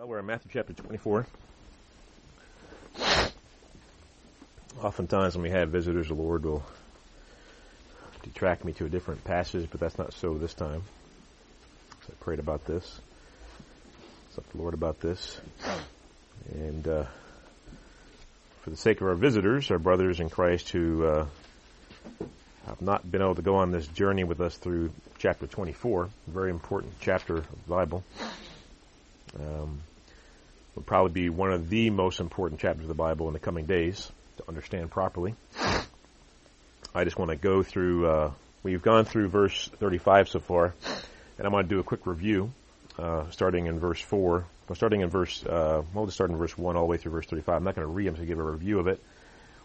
Well, we're in Matthew chapter 24. Oftentimes, when we have visitors, the Lord will detract me to a different passage, but that's not so this time. So I prayed about this. Sought the Lord about this. And uh, for the sake of our visitors, our brothers in Christ who uh, have not been able to go on this journey with us through chapter 24, a very important chapter of the Bible. Um, will probably be one of the most important chapters of the Bible in the coming days to understand properly. I just want to go through, uh, we've gone through verse 35 so far, and I'm going to do a quick review, uh, starting in verse 4. Well, starting in verse, uh, we'll just start in verse 1 all the way through verse 35. I'm not going to read them to give a review of it,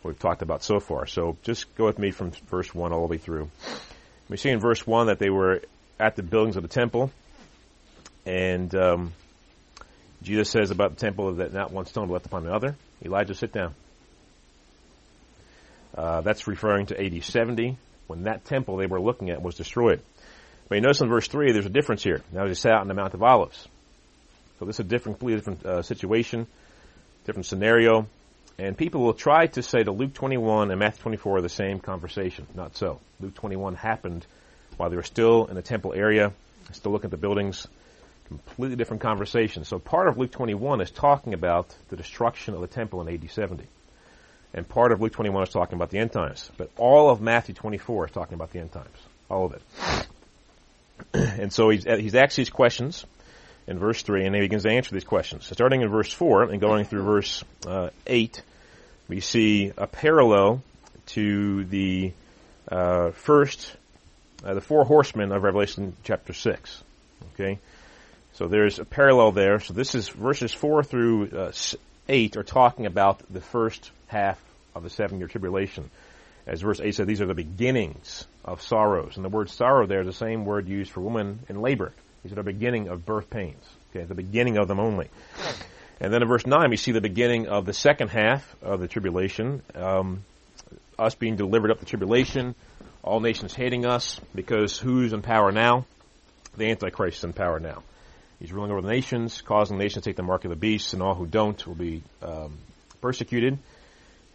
what we've talked about so far. So just go with me from verse 1 all the way through. We see in verse 1 that they were at the buildings of the temple, and um, Jesus says about the temple that not one stone left upon another. Elijah, sit down. Uh, that's referring to AD 70 when that temple they were looking at was destroyed. But you notice in verse 3 there's a difference here. Now they sat out on the Mount of Olives. So this is a different, completely different uh, situation, different scenario. And people will try to say that Luke 21 and Matthew 24 are the same conversation. Not so. Luke 21 happened while they were still in the temple area, still looking at the buildings completely different conversation. So part of Luke 21 is talking about the destruction of the temple in AD 70. And part of Luke 21 is talking about the end times. But all of Matthew 24 is talking about the end times. All of it. and so he's, he's asked these questions in verse 3, and he begins to answer these questions. So starting in verse 4 and going through verse uh, 8, we see a parallel to the uh, first, uh, the four horsemen of Revelation chapter 6. Okay? So there's a parallel there. So this is verses 4 through uh, 8 are talking about the first half of the seven year tribulation. As verse 8 said, these are the beginnings of sorrows. And the word sorrow there is the same word used for woman in labor. These are the beginning of birth pains. Okay, the beginning of them only. And then in verse 9, we see the beginning of the second half of the tribulation. Um, us being delivered up the tribulation, all nations hating us, because who's in power now? The Antichrist is in power now. He's ruling over the nations, causing the nations to take the mark of the beast, and all who don't will be um, persecuted.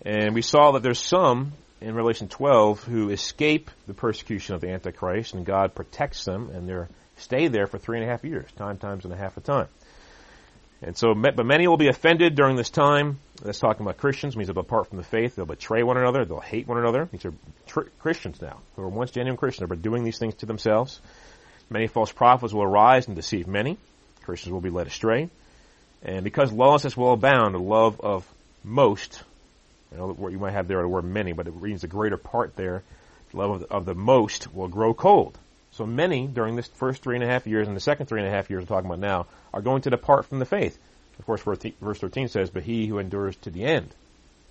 And we saw that there's some in Revelation 12 who escape the persecution of the Antichrist, and God protects them, and they stay there for three and a half years, time times and a half a time. And so, but many will be offended during this time. That's talking about Christians. Means they'll depart from the faith. They'll betray one another. They'll hate one another. These are tr- Christians now, who were once genuine Christians, but doing these things to themselves. Many false prophets will arise and deceive many. Will be led astray. And because lawlessness will abound, the love of most, you know, what you might have there the word many, but it means the greater part there, the love of the, of the most will grow cold. So many during this first three and a half years and the second three and a half years we're talking about now are going to depart from the faith. Of course, verse 13 says, but he who endures to the end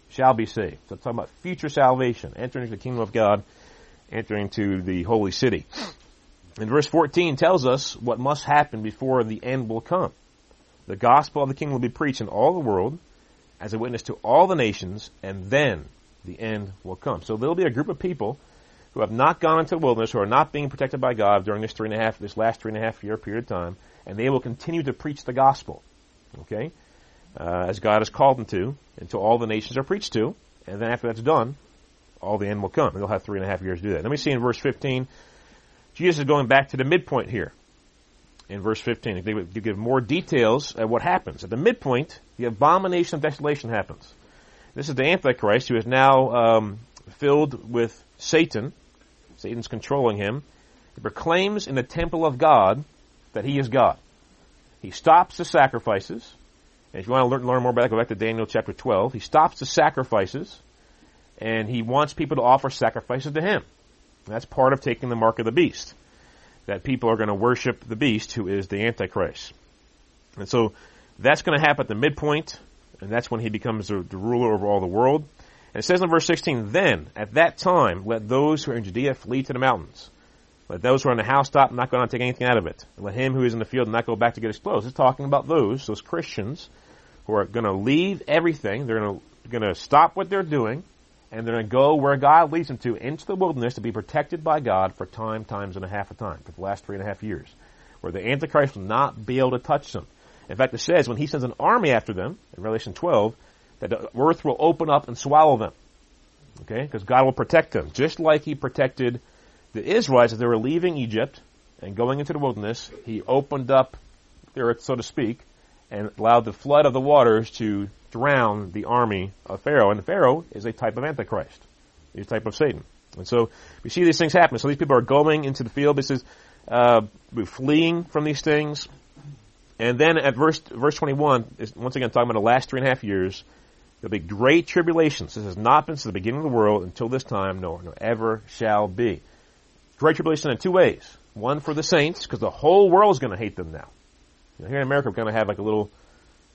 shall be saved. So it's talking about future salvation, entering into the kingdom of God, entering into the holy city. And verse 14 tells us what must happen before the end will come. The gospel of the kingdom will be preached in all the world as a witness to all the nations, and then the end will come. So there'll be a group of people who have not gone into the wilderness, who are not being protected by God during this three and a half, this last three and a half year period of time, and they will continue to preach the gospel. Okay? Uh, as God has called them to, until all the nations are preached to, and then after that's done, all the end will come. They'll have three and a half years to do that. Let me see in verse 15, Jesus is going back to the midpoint here in verse 15. They would give more details of what happens. At the midpoint, the abomination of desolation happens. This is the Antichrist who is now um, filled with Satan. Satan's controlling him. He proclaims in the temple of God that he is God. He stops the sacrifices. And if you want to learn, learn more about that, go back to Daniel chapter 12. He stops the sacrifices, and he wants people to offer sacrifices to him. That's part of taking the mark of the beast. That people are going to worship the beast who is the Antichrist. And so that's going to happen at the midpoint, and that's when he becomes the, the ruler over all the world. And it says in verse 16, Then, at that time, let those who are in Judea flee to the mountains. Let those who are in the house-top not go out and take anything out of it. Let him who is in the field not go back to get his clothes. It's talking about those, those Christians, who are going to leave everything. They're going to, going to stop what they're doing and they're going to go where God leads them to into the wilderness to be protected by God for time, times and a half a time, for the last three and a half years, where the Antichrist will not be able to touch them. In fact, it says when he sends an army after them, in Revelation 12, that the earth will open up and swallow them. Okay? Because God will protect them. Just like he protected the Israelites as they were leaving Egypt and going into the wilderness, he opened up the earth, so to speak, and allowed the flood of the waters to drown the army of Pharaoh. And Pharaoh is a type of Antichrist. A type of Satan. And so we see these things happen. So these people are going into the field. This is uh, fleeing from these things. And then at verse verse 21, is once again talking about the last three and a half years, there'll be great tribulations. This has not been since the beginning of the world until this time, nor, nor ever shall be. Great tribulation in two ways. One for the saints, because the whole world is going to hate them now. Here in America, we're going to have like a little,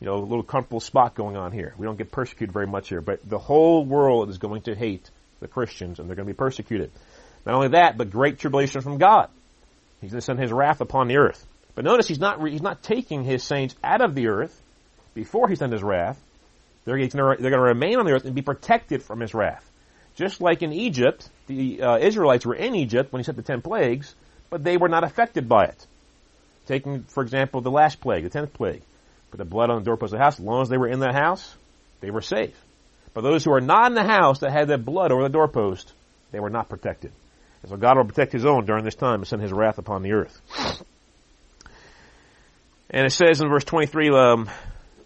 you know, a little comfortable spot going on here. We don't get persecuted very much here, but the whole world is going to hate the Christians, and they're going to be persecuted. Not only that, but great tribulation from God. He's going to send His wrath upon the earth. But notice He's not He's not taking His saints out of the earth before He sends His wrath. They're going, to, they're going to remain on the earth and be protected from His wrath. Just like in Egypt, the uh, Israelites were in Egypt when He sent the ten plagues, but they were not affected by it. Taking, for example, the last plague, the tenth plague, put the blood on the doorpost of the house. As long as they were in the house, they were safe. But those who are not in the house that had that blood over the doorpost, they were not protected. And so God will protect His own during this time and send His wrath upon the earth. And it says in verse 23, um,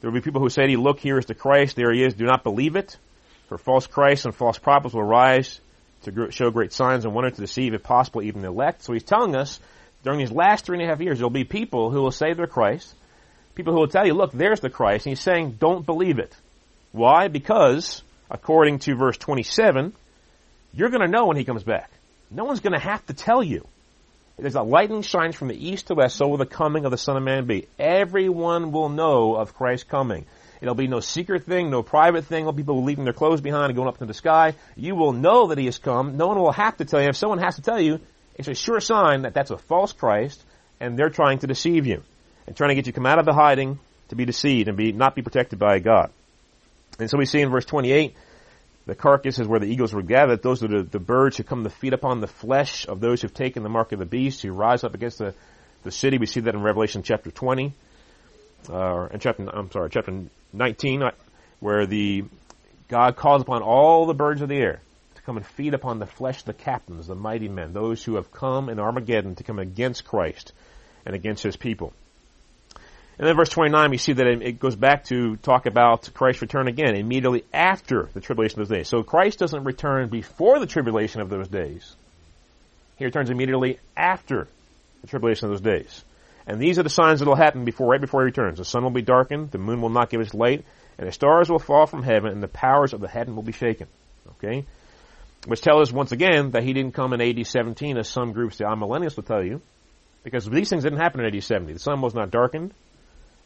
there will be people who say to you, look, here is the Christ, there he is, do not believe it. For false Christs and false prophets will rise to show great signs and wonder to deceive, if possible, even the elect. So he's telling us during these last three and a half years, there'll be people who will say they're Christ, people who will tell you, look, there's the Christ, and he's saying, don't believe it. Why? Because, according to verse 27, you're going to know when he comes back. No one's going to have to tell you. There's a lightning shines from the east to west, so will the coming of the Son of Man be. Everyone will know of Christ's coming. It'll be no secret thing, no private thing, no people leaving their clothes behind and going up to the sky. You will know that he has come. No one will have to tell you. If someone has to tell you, it's a sure sign that that's a false Christ and they're trying to deceive you and trying to get you to come out of the hiding to be deceived and be not be protected by God. And so we see in verse 28, the carcass is where the eagles were gathered. Those are the, the birds who come to feed upon the flesh of those who've taken the mark of the beast, who rise up against the, the city. We see that in Revelation chapter 20, uh, in chapter, I'm sorry, chapter 19, uh, where the, God calls upon all the birds of the air to come and feed upon the flesh of the captains, the mighty men, those who have come in Armageddon to come against Christ and against His people. And then verse 29, we see that it goes back to talk about Christ's return again, immediately after the tribulation of those days. So Christ doesn't return before the tribulation of those days. He returns immediately after the tribulation of those days. And these are the signs that will happen before, right before he returns. The sun will be darkened, the moon will not give its light, and the stars will fall from heaven, and the powers of the heaven will be shaken. Okay? Which tells us once again that he didn't come in AD 17 as some groups, the amillennialists will tell you, because these things didn't happen in AD 70. The sun was not darkened,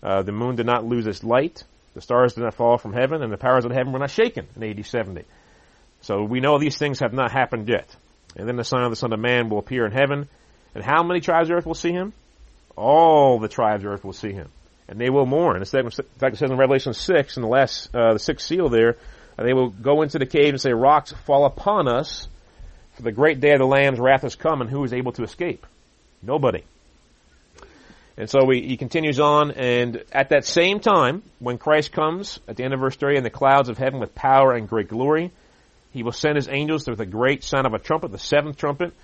uh, the moon did not lose its light. The stars did not fall from heaven, and the powers of heaven were not shaken in AD 70. So we know these things have not happened yet. And then the sign of the Son of Man will appear in heaven. And how many tribes of earth will see him? All the tribes of earth will see him. And they will mourn. In fact, it says in Revelation 6, in the last, uh, the sixth seal there, uh, they will go into the cave and say, rocks fall upon us, for the great day of the Lamb's wrath has come, and who is able to escape? Nobody. And so we, he continues on, and at that same time, when Christ comes, at the end of verse 30, in the clouds of heaven with power and great glory, he will send his angels with a great sound of a trumpet, the seventh trumpet,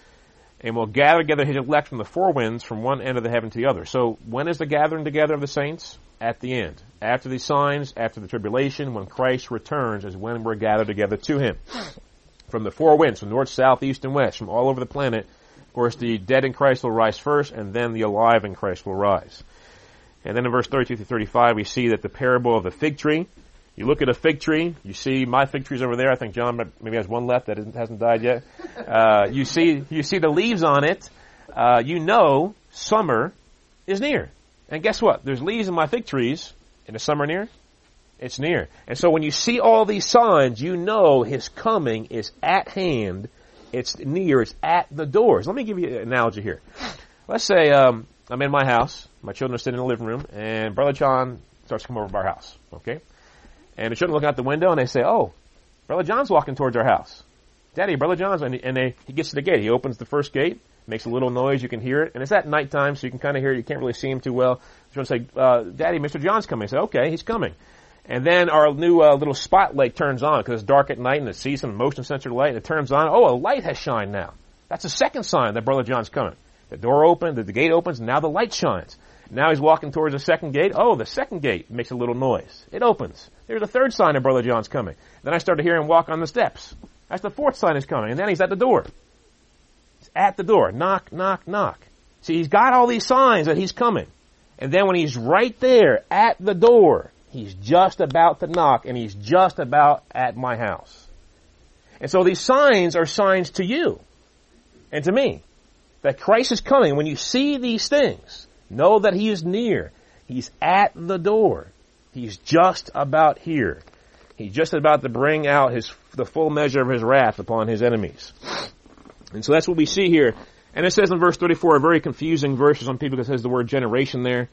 and will gather together his elect from the four winds from one end of the heaven to the other. So when is the gathering together of the saints? At the end. After these signs, after the tribulation, when Christ returns is when we're gathered together to him. From the four winds, from north, south, east, and west, from all over the planet, of course, the dead in Christ will rise first, and then the alive in Christ will rise. And then in verse 32 to 35, we see that the parable of the fig tree. You look at a fig tree, you see my fig tree's over there. I think John maybe has one left that hasn't died yet. Uh, you see, you see the leaves on it. Uh, you know summer is near. And guess what? There's leaves in my fig trees. And the summer near? It's near. And so when you see all these signs, you know His coming is at hand it's near. It's at the doors. Let me give you an analogy here. Let's say um, I'm in my house. My children are sitting in the living room, and Brother John starts to come over to our house. Okay, and the children look out the window and they say, "Oh, Brother John's walking towards our house." Daddy, Brother John's, and, and they, he gets to the gate. He opens the first gate, makes a little noise. You can hear it, and it's at nighttime, so you can kind of hear it. You can't really see him too well. So you say, uh, "Daddy, Mr. John's coming." I say, "Okay, he's coming." And then our new uh, little spotlight turns on because it's dark at night and it sees some motion sensor light and it turns on. Oh, a light has shined now. That's the second sign that Brother John's coming. The door opens, the, the gate opens, now the light shines. Now he's walking towards the second gate. Oh, the second gate makes a little noise. It opens. There's a third sign that Brother John's coming. Then I start to hear him walk on the steps. That's the fourth sign is coming. And then he's at the door. He's at the door. Knock, knock, knock. See, he's got all these signs that he's coming. And then when he's right there at the door, he's just about to knock and he's just about at my house. And so these signs are signs to you and to me that Christ is coming. When you see these things, know that he is near. He's at the door. He's just about here. He's just about to bring out his, the full measure of his wrath upon his enemies. And so that's what we see here. And it says in verse 34, a very confusing verse for some people because it says the word generation there.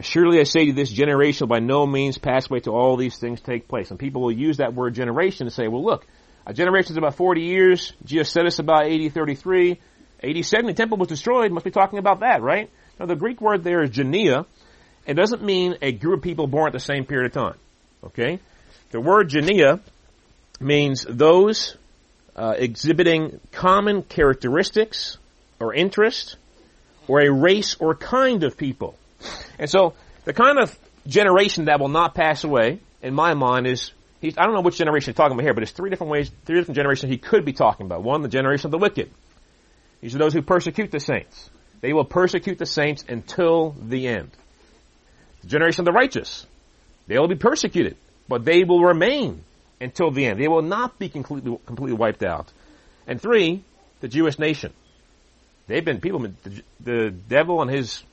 Surely I say to this generation by no means pass away till all these things take place. And people will use that word generation to say, well look, a generation is about 40 years. Jesus said it's about AD, 33. AD, 70, temple was destroyed. Must be talking about that, right? Now the Greek word there is genea. It doesn't mean a group of people born at the same period of time. Okay? The word genea means those uh, exhibiting common characteristics or interest or a race or kind of people. And so the kind of generation that will not pass away, in my mind, is I don't know which generation he's talking about here, but it's three different ways, three different generations he could be talking about. One, the generation of the wicked. These are those who persecute the saints. They will persecute the saints until the end. The generation of the righteous. They will be persecuted, but they will remain until the end. They will not be completely, completely wiped out. And three, the Jewish nation. They've been, people, the, the devil and his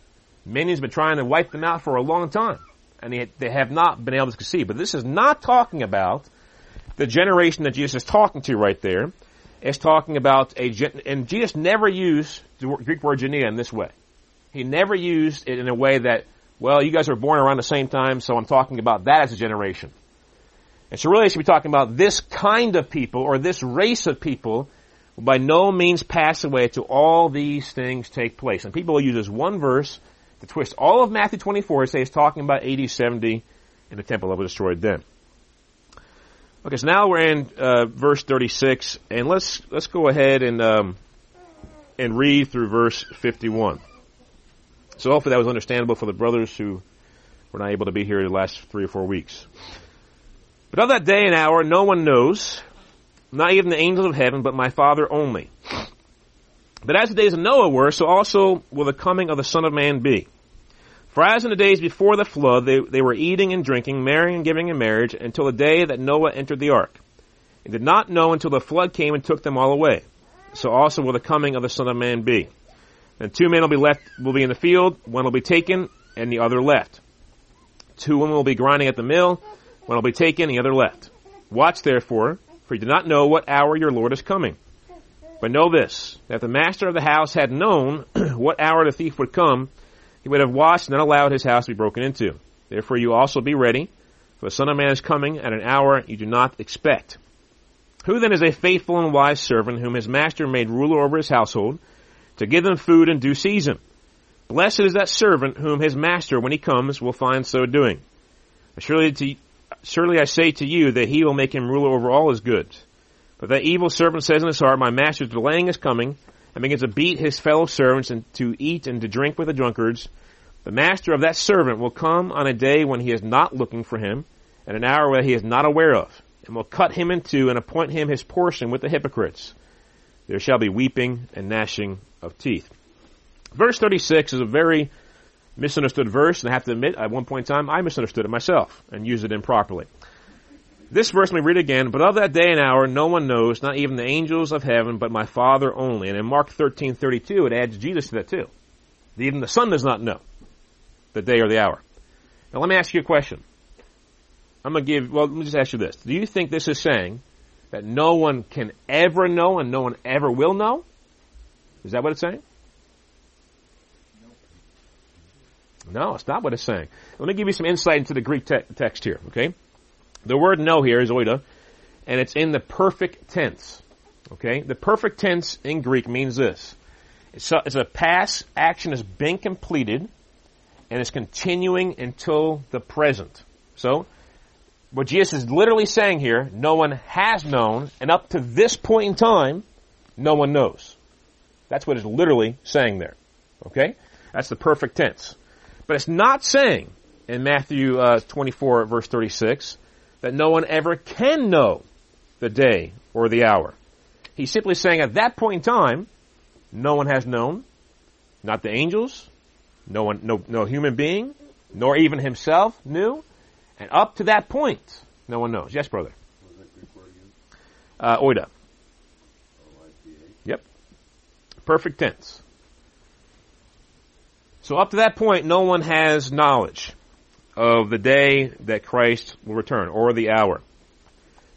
minions been trying to wipe them out for a long time. And they, they have not been able to succeed. But this is not talking about the generation that Jesus is talking to right there. It's talking about a, and Jesus never used the Greek word genea in this way. He never used it in a way that, well, you guys were born around the same time, so I'm talking about that as a generation. And so really should be talking about this kind of people or this race of people will by no means pass away till all these things take place. And people will use this one verse to twist all of Matthew 24 and say talking about AD, 70 in the temple that was destroyed then. Okay, so now we're in uh, verse 36, and let's let's go ahead and um, and read through verse 51. So hopefully that was understandable for the brothers who were not able to be here the last three or four weeks. But of that day and hour no one knows, not even the angels of heaven, but my Father only. But as the days of Noah were, so also will the coming of the Son of Man be. For as in the days before the flood, they, they were eating and drinking, marrying and giving in marriage, until the day that Noah entered the ark. And did not know until the flood came and took them all away. So also will the coming of the Son of Man be. And two men will be left, will be in the field, one will be taken, and the other left. Two women will be grinding at the mill, one will be taken, the other left. Watch therefore, for you do not know what hour your Lord is coming. But know this, that the master of the house had known what hour the thief would come, he would have watched and not allowed his house to be broken into. Therefore you also be ready, for the Son of Man is coming at an hour you do not expect. Who then is a faithful and wise servant whom his master made ruler over his household, to give them food in due season? Blessed is that servant whom his master, when he comes, will find so doing. Surely, to, surely I say to you that he will make him ruler over all his goods. But that evil servant says in his heart, My master is delaying his coming, and begins to beat his fellow servants and to eat and to drink with the drunkards. The master of that servant will come on a day when he is not looking for him, and an hour when he is not aware of, and will cut him in two and appoint him his portion with the hypocrites. There shall be weeping and gnashing of teeth. Verse 36 is a very misunderstood verse, and I have to admit, at one point in time, I misunderstood it myself and used it improperly. This verse we read again, but of that day and hour no one knows, not even the angels of heaven, but my Father only. And in Mark 13:32 it adds Jesus to that too. Even the Son does not know the day or the hour. Now let me ask you a question. I'm gonna give, well, let me just ask you this. Do you think this is saying that no one can ever know and no one ever will know? Is that what it's saying? No, it's not what it's saying. Let me give you some insight into the Greek te- text here, okay? The word know here is oida, and it's in the perfect tense. Okay? The perfect tense in Greek means this. It's a, it's a past action has been completed and is continuing until the present. So, what Jesus is literally saying here, no one has known, and up to this point in time, no one knows. That's what it's literally saying there. Okay? That's the perfect tense. But it's not saying in Matthew uh, 24 verse 36 that no one ever can know the day or the hour. He's simply saying at that point in time, no one has known, not the angels, no one, no, no human being, nor even himself knew, and up to that point, no one knows. Yes, brother. Uh, oida. Yep. Perfect tense. So up to that point, no one has knowledge of the day that Christ will return, or the hour.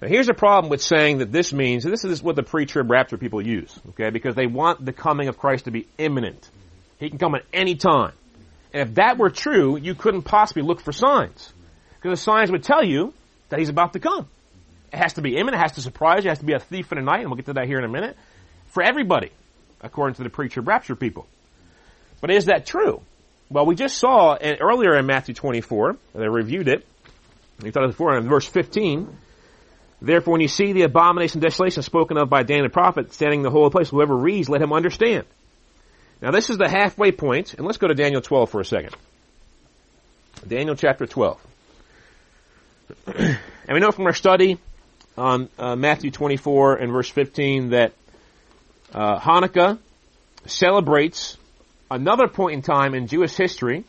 Now here's a problem with saying that this means, this is what the pre-trib rapture people use, okay, because they want the coming of Christ to be imminent. He can come at any time. And if that were true, you couldn't possibly look for signs. Because the signs would tell you that he's about to come. It has to be imminent, it has to surprise you, it has to be a thief in the night, and we'll get to that here in a minute. For everybody, according to the pre-trib rapture people. But is that true? Well, we just saw earlier in Matthew 24, and I reviewed it, we thought of it before, in verse 15, Therefore, when you see the abomination and desolation spoken of by Daniel the prophet standing in the holy place, whoever reads, let him understand. Now, this is the halfway point, and let's go to Daniel 12 for a second. Daniel chapter 12. and we know from our study on uh, Matthew 24 and verse 15 that uh, Hanukkah celebrates another point in time in Jewish history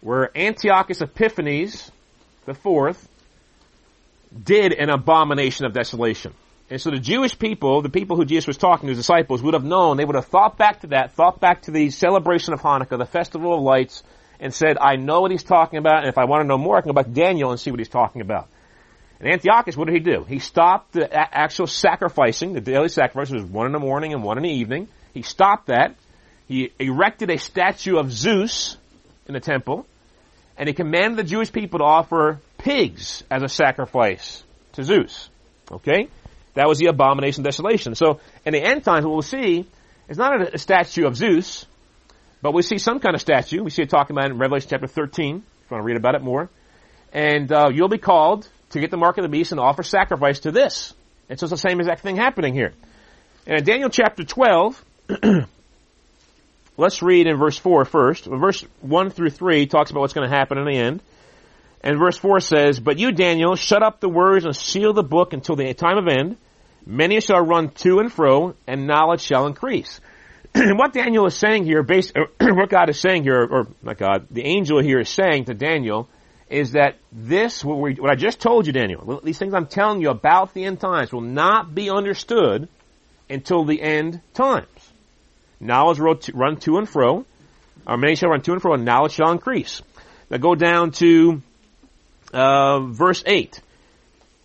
where Antiochus Epiphanes the fourth did an abomination of desolation. And so the Jewish people, the people who Jesus was talking to, his disciples, would have known, they would have thought back to that, thought back to the celebration of Hanukkah, the festival of lights, and said, I know what he's talking about, and if I want to know more, I can go back to Daniel and see what he's talking about. And Antiochus, what did he do? He stopped the actual sacrificing, the daily sacrifice was one in the morning and one in the evening. He stopped that. He erected a statue of Zeus in the temple, and he commanded the Jewish people to offer pigs as a sacrifice to Zeus. Okay? That was the abomination desolation. So, in the end times, what we'll see is not a, a statue of Zeus, but we see some kind of statue. We see it talking about it in Revelation chapter 13, if you want to read about it more. And uh, you'll be called to get the mark of the beast and offer sacrifice to this. And so it's the same exact thing happening here. And in Daniel chapter 12, let's read in verse 4 first. Verse 1 through 3 talks about what's going to happen in the end. And verse 4 says, But you, Daniel, shut up the words and seal the book until the time of end. Many shall run to and fro, and knowledge shall increase. And what Daniel is saying here, based, what God is saying here, or not God, the angel here is saying to Daniel, is that this, what, we, what I just told you, Daniel, these things I'm telling you about the end times will not be understood until the end times. Knowledge will run to and fro, or many shall run to and fro, and knowledge shall increase. Now go down to uh, verse 8.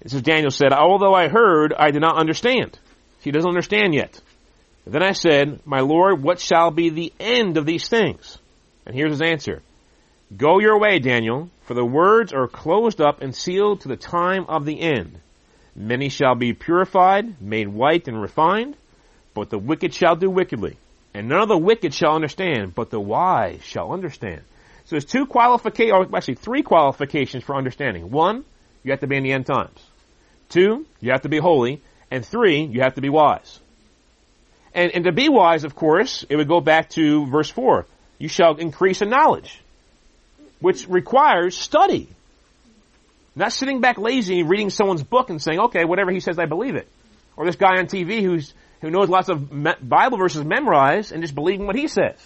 This is Daniel said, Although I heard, I did not understand. He doesn't understand yet. then I said, My Lord, what shall be the end of these things? And here's his answer. Go your way, Daniel, for the words are closed up and sealed to the time of the end. Many shall be purified, made white and refined, but the wicked shall do wickedly. And none of the wicked shall understand, but the wise shall understand. So there's two qualifications, or actually three qualifications for understanding. One, you have to be in the end times. Two, you have to be holy. And three, you have to be wise. And, and to be wise, of course, it would go back to verse four. You shall increase in knowledge, which requires study. Not sitting back lazy reading someone's book and saying, okay, whatever he says, I believe it. Or this guy on TV who's, who knows lots of Bible verses memorized and just believing what he says.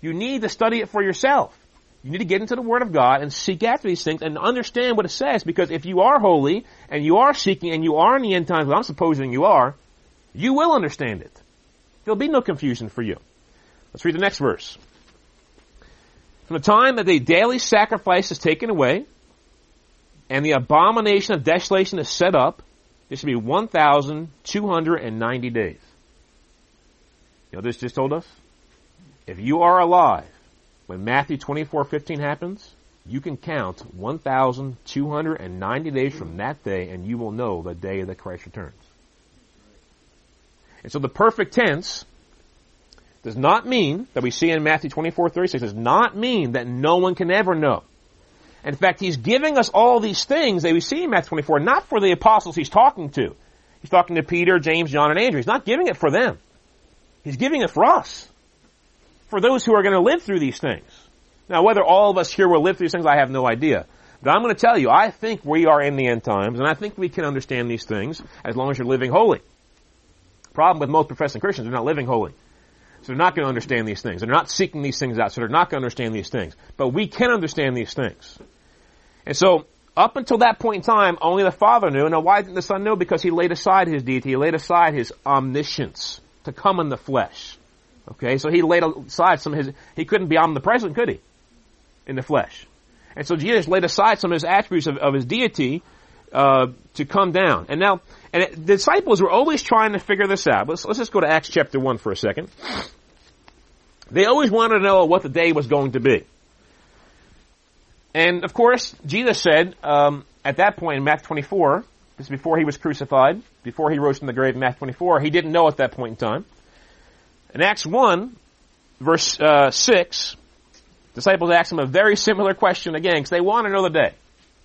You need to study it for yourself. You need to get into the Word of God and seek after these things and understand what it says because if you are holy and you are seeking and you are in the end times, well, I'm supposing you are, you will understand it. There'll be no confusion for you. Let's read the next verse. From the time that the daily sacrifice is taken away and the abomination of desolation is set up, there should be 1,290 days. You know this just told us? If you are alive when Matthew 24:15 happens, you can count 1,290 days from that day, and you will know the day that Christ returns. And so the perfect tense does not mean that we see in Matthew 24, 36, does not mean that no one can ever know. In fact, he's giving us all these things that we see in Matthew 24, not for the apostles he's talking to. He's talking to Peter, James, John, and Andrew. He's not giving it for them. He's giving it for us. For those who are going to live through these things. Now, whether all of us here will live through these things, I have no idea. But I'm going to tell you, I think we are in the end times, and I think we can understand these things as long as you're living holy. Problem with most professing Christians, they're not living holy. So they're not going to understand these things. They're not seeking these things out, so they're not going to understand these things. But we can understand these things. And so, up until that point in time, only the Father knew. Now, why didn't the Son know? Because he laid aside his deity. He laid aside his omniscience to come in the flesh. Okay, so he laid aside some of his, he couldn't be omnipresent, could he? In the flesh. And so Jesus laid aside some of his attributes of, of his deity, uh, to come down. And now, and the disciples were always trying to figure this out. Let's, let's just go to Acts chapter 1 for a second. They always wanted to know what the day was going to be. And of course, Jesus said um, at that point in Matthew 24, this is before he was crucified, before he rose from the grave in Matthew 24, he didn't know at that point in time. In Acts 1, verse uh, 6, disciples asked him a very similar question again, because they want to know the day.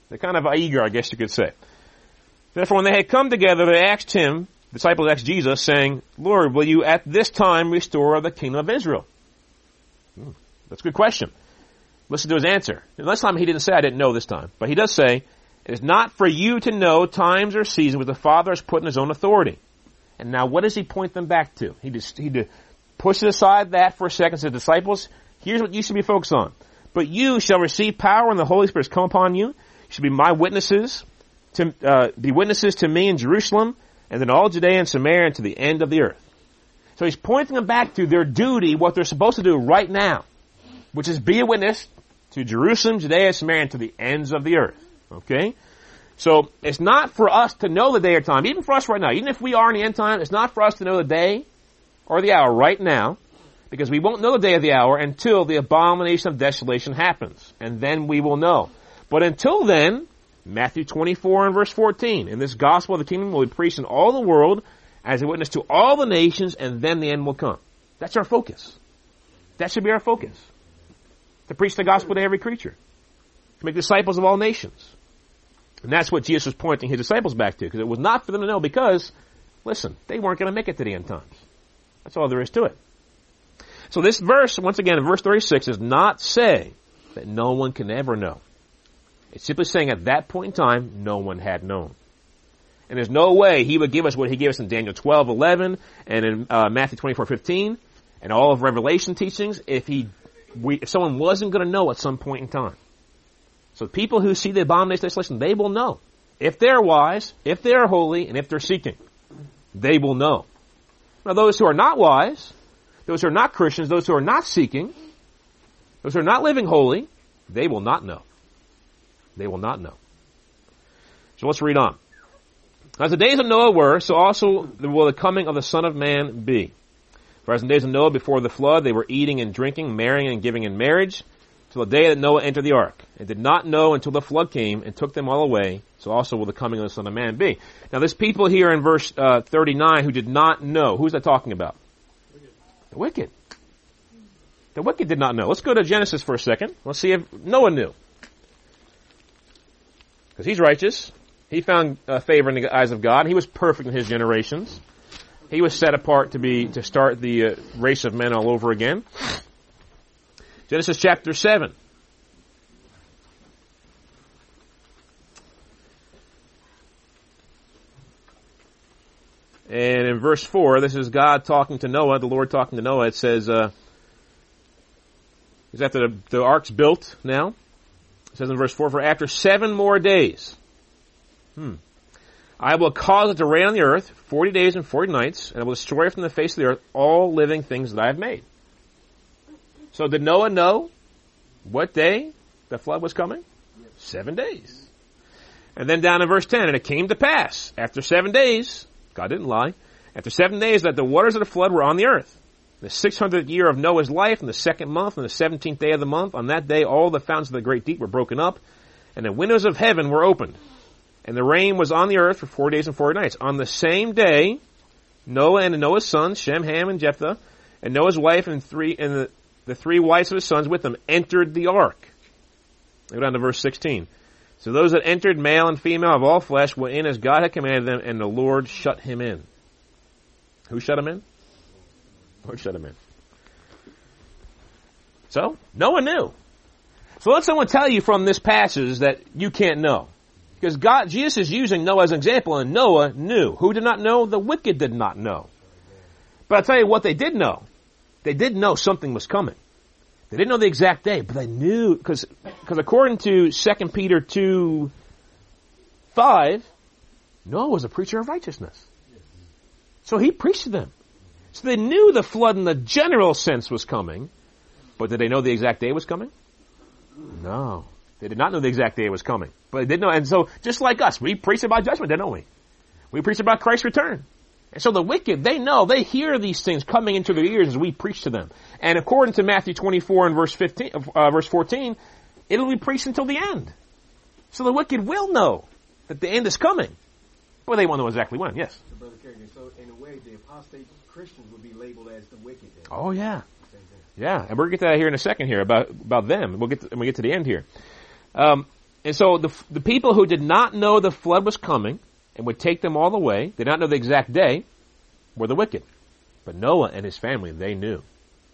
They're kind of eager, I guess you could say. Therefore, when they had come together, they asked him, the disciples asked Jesus, saying, Lord, will you at this time restore the kingdom of Israel? Hmm, that's a good question. Listen to his answer. And last time he didn't say, I didn't know this time. But he does say, it is not for you to know times or seasons which the Father has put in his own authority. And now what does he point them back to? He just, he pushes aside that for a second says, disciples, here's what you should be focused on. But you shall receive power when the Holy Spirit has come upon you. You should be my witnesses to, uh, be witnesses to me in Jerusalem and then all Judea and Samaria and to the end of the earth. So he's pointing them back to their duty, what they're supposed to do right now, which is be a witness to Jerusalem, Judea, Samaria, and to the ends of the earth. Okay? So it's not for us to know the day or time, even for us right now, even if we are in the end time, it's not for us to know the day or the hour right now, because we won't know the day or the hour until the abomination of desolation happens. And then we will know. But until then, Matthew 24 and verse 14, in this gospel of the kingdom will be preached in all the world as a witness to all the nations, and then the end will come. That's our focus. That should be our focus to preach the gospel to every creature, to make disciples of all nations. And that's what Jesus was pointing his disciples back to, because it was not for them to know because, listen, they weren't going to make it to the end times. That's all there is to it. So this verse, once again, in verse 36, does not say that no one can ever know. It's simply saying at that point in time, no one had known. And there's no way he would give us what he gave us in Daniel 12, 11, and in uh, Matthew 24, 15, and all of Revelation teachings if he we, if someone wasn't going to know at some point in time. So people who see the abomination desolation, they will know. If they're wise, if they're holy, and if they're seeking, they will know. Now those who are not wise, those who are not Christians, those who are not seeking, those who are not living holy, they will not know. They will not know. So let's read on. As the days of Noah were, so also will the coming of the Son of Man be. For as in the days of Noah before the flood, they were eating and drinking, marrying and giving in marriage, till the day that Noah entered the ark, and did not know until the flood came and took them all away. So also will the coming of the Son of Man be. Now, this people here in verse uh, 39 who did not know. Who's that talking about? The wicked. The wicked did not know. Let's go to Genesis for a second. Let's see if Noah knew. Because he's righteous. He found uh, favor in the eyes of God. He was perfect in his generations. He was set apart to be to start the uh, race of men all over again. Genesis chapter 7. And in verse 4, this is God talking to Noah, the Lord talking to Noah. It says, uh, is after the, the ark's built now. It says in verse 4, for after seven more days, hmm, I will cause it to rain on the earth 40 days and 40 nights, and I will destroy from the face of the earth all living things that I have made. So did Noah know what day the flood was coming? Seven days. And then down in verse 10, and it came to pass, after seven days, God didn't lie, after seven days that the waters of the flood were on the earth. The 600th year of Noah's life, in the second month, and the 17th day of the month, on that day all the fountains of the great deep were broken up, and the windows of heaven were opened. And the rain was on the earth for four days and four nights. On the same day, Noah and Noah's sons, Shem, Ham, and Japheth, And Noah's wife and three and the, the three wives of his sons with them entered the ark. Go down to verse 16. So those that entered, male and female of all flesh, went in as God had commanded them, and the Lord shut him in. Who shut him in? Lord shut him in. So, no one knew. So let someone tell you from this passage that you can't know. Because God, Jesus is using Noah as an example, and Noah knew. Who did not know? The wicked did not know. But I'll tell you what they did know. They did know something was coming. They didn't know the exact day, but they knew, because according to 2 Peter 2, 5, Noah was a preacher of righteousness. So he preached to them. So they knew the flood in the general sense was coming, but did they know the exact day was coming? No. They did not know the exact day it was coming. But they did know, and so just like us, we preach about judgment, didn't we? We preach about Christ's return. And so the wicked, they know, they hear these things coming into their ears as we preach to them. And according to Matthew 24 and verse 15, uh, verse 14, it'll be preached until the end. So the wicked will know that the end is coming. But they won't know exactly when, yes. So, Brother Kerrigan, so in a way, the apostate Christians would be labeled as the wicked. Then. Oh yeah. Yeah, and we're going to get to that here in a second here about, about them. We'll get to, when we get to the end here. Um, and so the, the people who did not know the flood was coming and would take them all away, did not know the exact day, were the wicked. But Noah and his family, they knew.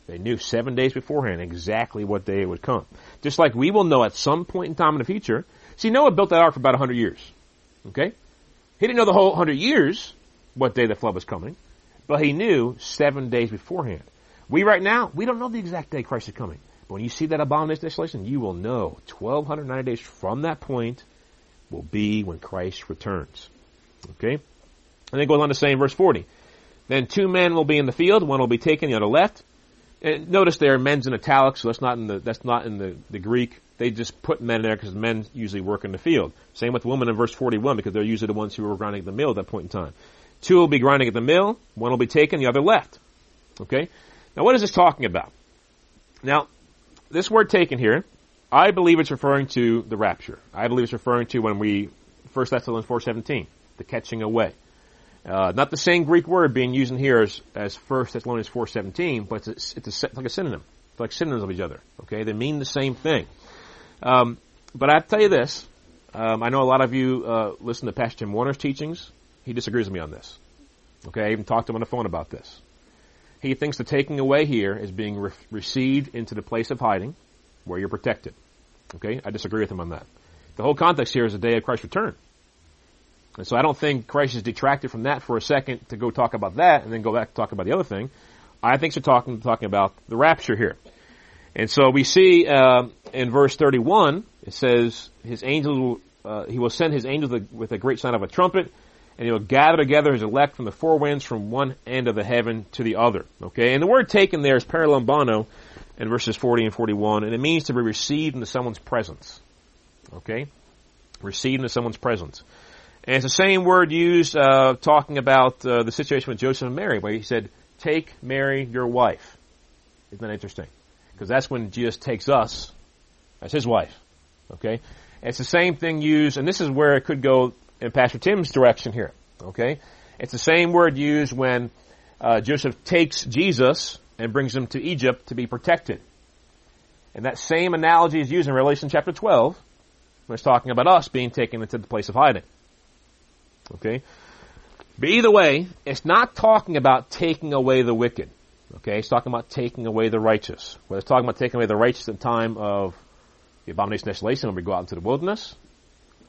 They knew seven days beforehand exactly what day it would come. Just like we will know at some point in time in the future. See, Noah built that ark for about 100 years. Okay? He didn't know the whole 100 years what day the flood was coming, but he knew seven days beforehand. We right now, we don't know the exact day Christ is coming. But when you see that abomination desolation, you will know 1290 days from that point will be when Christ returns. Okay? And then it goes on to say in verse 40, then two men will be in the field, one will be taken, the other left. And notice there, men's in italics, so that's not in the, that's not in the, the Greek. They just put men in there because men usually work in the field. Same with women in verse 41 because they're usually the ones who were grinding the mill at that point in time. Two will be grinding at the mill, one will be taken, the other left. Okay? Now what is this talking about? Now, this word taken here, I believe it's referring to the rapture. I believe it's referring to when we, 1 Thessalonians 4.17, the catching away. Uh, not the same Greek word being used in here as, as 1 Thessalonians 4.17, but it's, it's, a, it's like a synonym. It's like synonyms of each other. Okay? They mean the same thing. Um, but I tell you this, um, I know a lot of you uh, listen to Pastor Tim Warner's teachings. He disagrees with me on this. Okay, I even talked to him on the phone about this. He thinks the taking away here is being re- received into the place of hiding where you're protected. Okay? I disagree with him on that. The whole context here is the day of Christ's return. And so I don't think Christ is detracted from that for a second to go talk about that and then go back to talk about the other thing. I think they're talking, talking about the rapture here. And so we see uh, in verse 31, it says, his angels uh, he will send his angels with a great sign of a trumpet, and he will gather together his elect from the four winds from one end of the heaven to the other. Okay, and the word taken there is paralambano in verses 40 and 41, and it means to be received into someone's presence. Okay, received into someone's presence. And it's the same word used uh, talking about uh, the situation with Joseph and Mary, where he said, "Take Mary, your wife." Isn't that interesting? Because that's when Jesus takes us as his wife. Okay, and it's the same thing used, and this is where it could go in Pastor Tim's direction here. Okay? It's the same word used when uh, Joseph takes Jesus and brings him to Egypt to be protected. And that same analogy is used in Revelation chapter 12 when it's talking about us being taken into the place of hiding. Okay? But either way, it's not talking about taking away the wicked. Okay? It's talking about taking away the righteous. Whether it's talking about taking away the righteous in time of the abomination of desolation when we go out into the wilderness,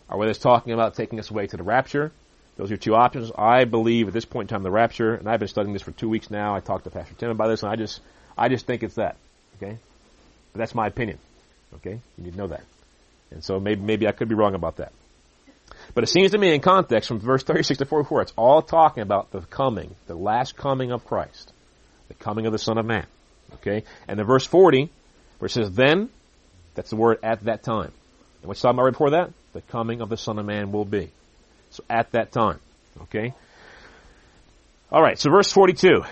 or whether it's talking about taking us away to the rapture. Those are your two options. I believe at this point in time the rapture, and I've been studying this for two weeks now. I talked to Pastor Tim about this, and I just, I just think it's that. Okay, but that's my opinion. Okay, you need to know that, and so maybe maybe I could be wrong about that. But it seems to me in context from verse 36 to 44, it's all talking about the coming, the last coming of Christ, the coming of the Son of Man. Okay, and in verse 40, where it says then, that's the word at that time. And what's talking about right before that? The coming of the Son of Man will be. So at that time. Okay? Alright, so verse 42.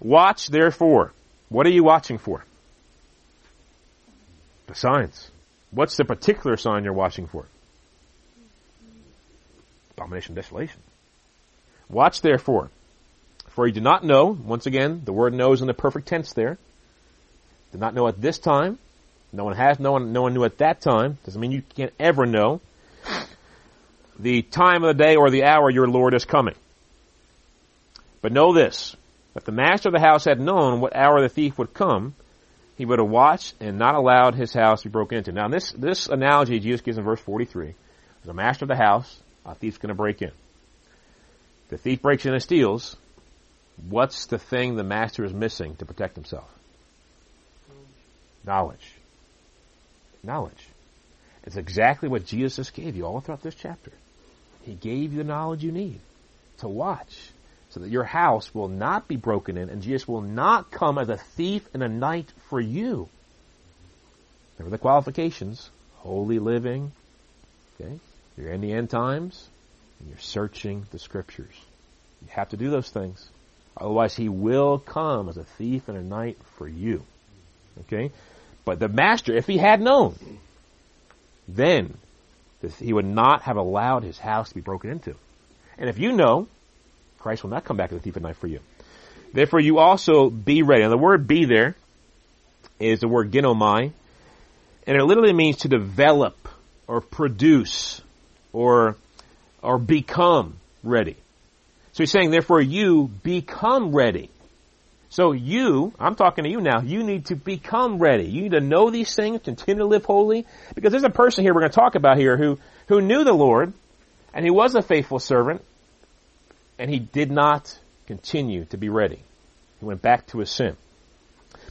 Watch therefore. What are you watching for? The signs. What's the particular sign you're watching for? Abomination desolation. Watch therefore. For he did not know, once again, the word knows in the perfect tense there. Did not know at this time. No one has, no one, no one knew at that time. Doesn't mean you can't ever know. The time of the day or the hour your Lord is coming. But know this, if the master of the house had known what hour the thief would come, he would have watched and not allowed his house to be broken into. Now this, this analogy Jesus gives in verse 43, the master of the house, a thief's gonna break in. The thief breaks in and steals, what's the thing the master is missing to protect himself? Knowledge. Knowledge. It's exactly what Jesus gave you all throughout this chapter. He gave you the knowledge you need to watch so that your house will not be broken in and Jesus will not come as a thief in the night for you. Remember the qualifications. Holy living. Okay. You're in the end times and you're searching the scriptures. You have to do those things. Otherwise he will come as a thief in a night for you. Okay? But the master, if he had known, then he would not have allowed his house to be broken into. And if you know, Christ will not come back as a thief at night for you. Therefore you also be ready. And the word be there is the word ginomai, and it literally means to develop or produce or or become ready. So he's saying, therefore you become ready. So you, I'm talking to you now, you need to become ready. You need to know these things, continue to live holy, because there's a person here we're going to talk about here who, who knew the Lord, and he was a faithful servant, and he did not continue to be ready. He went back to his sin.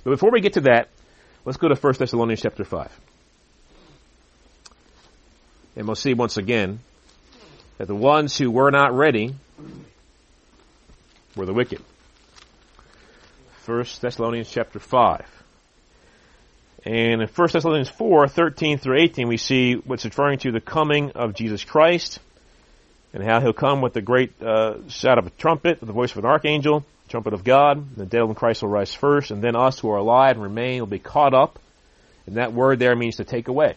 But before we get to that, let's go to 1 Thessalonians chapter 5. And we'll see once again that the ones who were not ready were the wicked. 1 Thessalonians chapter 5. And in 1 Thessalonians 4, 13 through 18, we see what's referring to the coming of Jesus Christ and how he'll come with the great uh, of a trumpet, the voice of an archangel, trumpet of God. The dead in Christ will rise first, and then us who are alive and remain will be caught up. And that word there means to take away.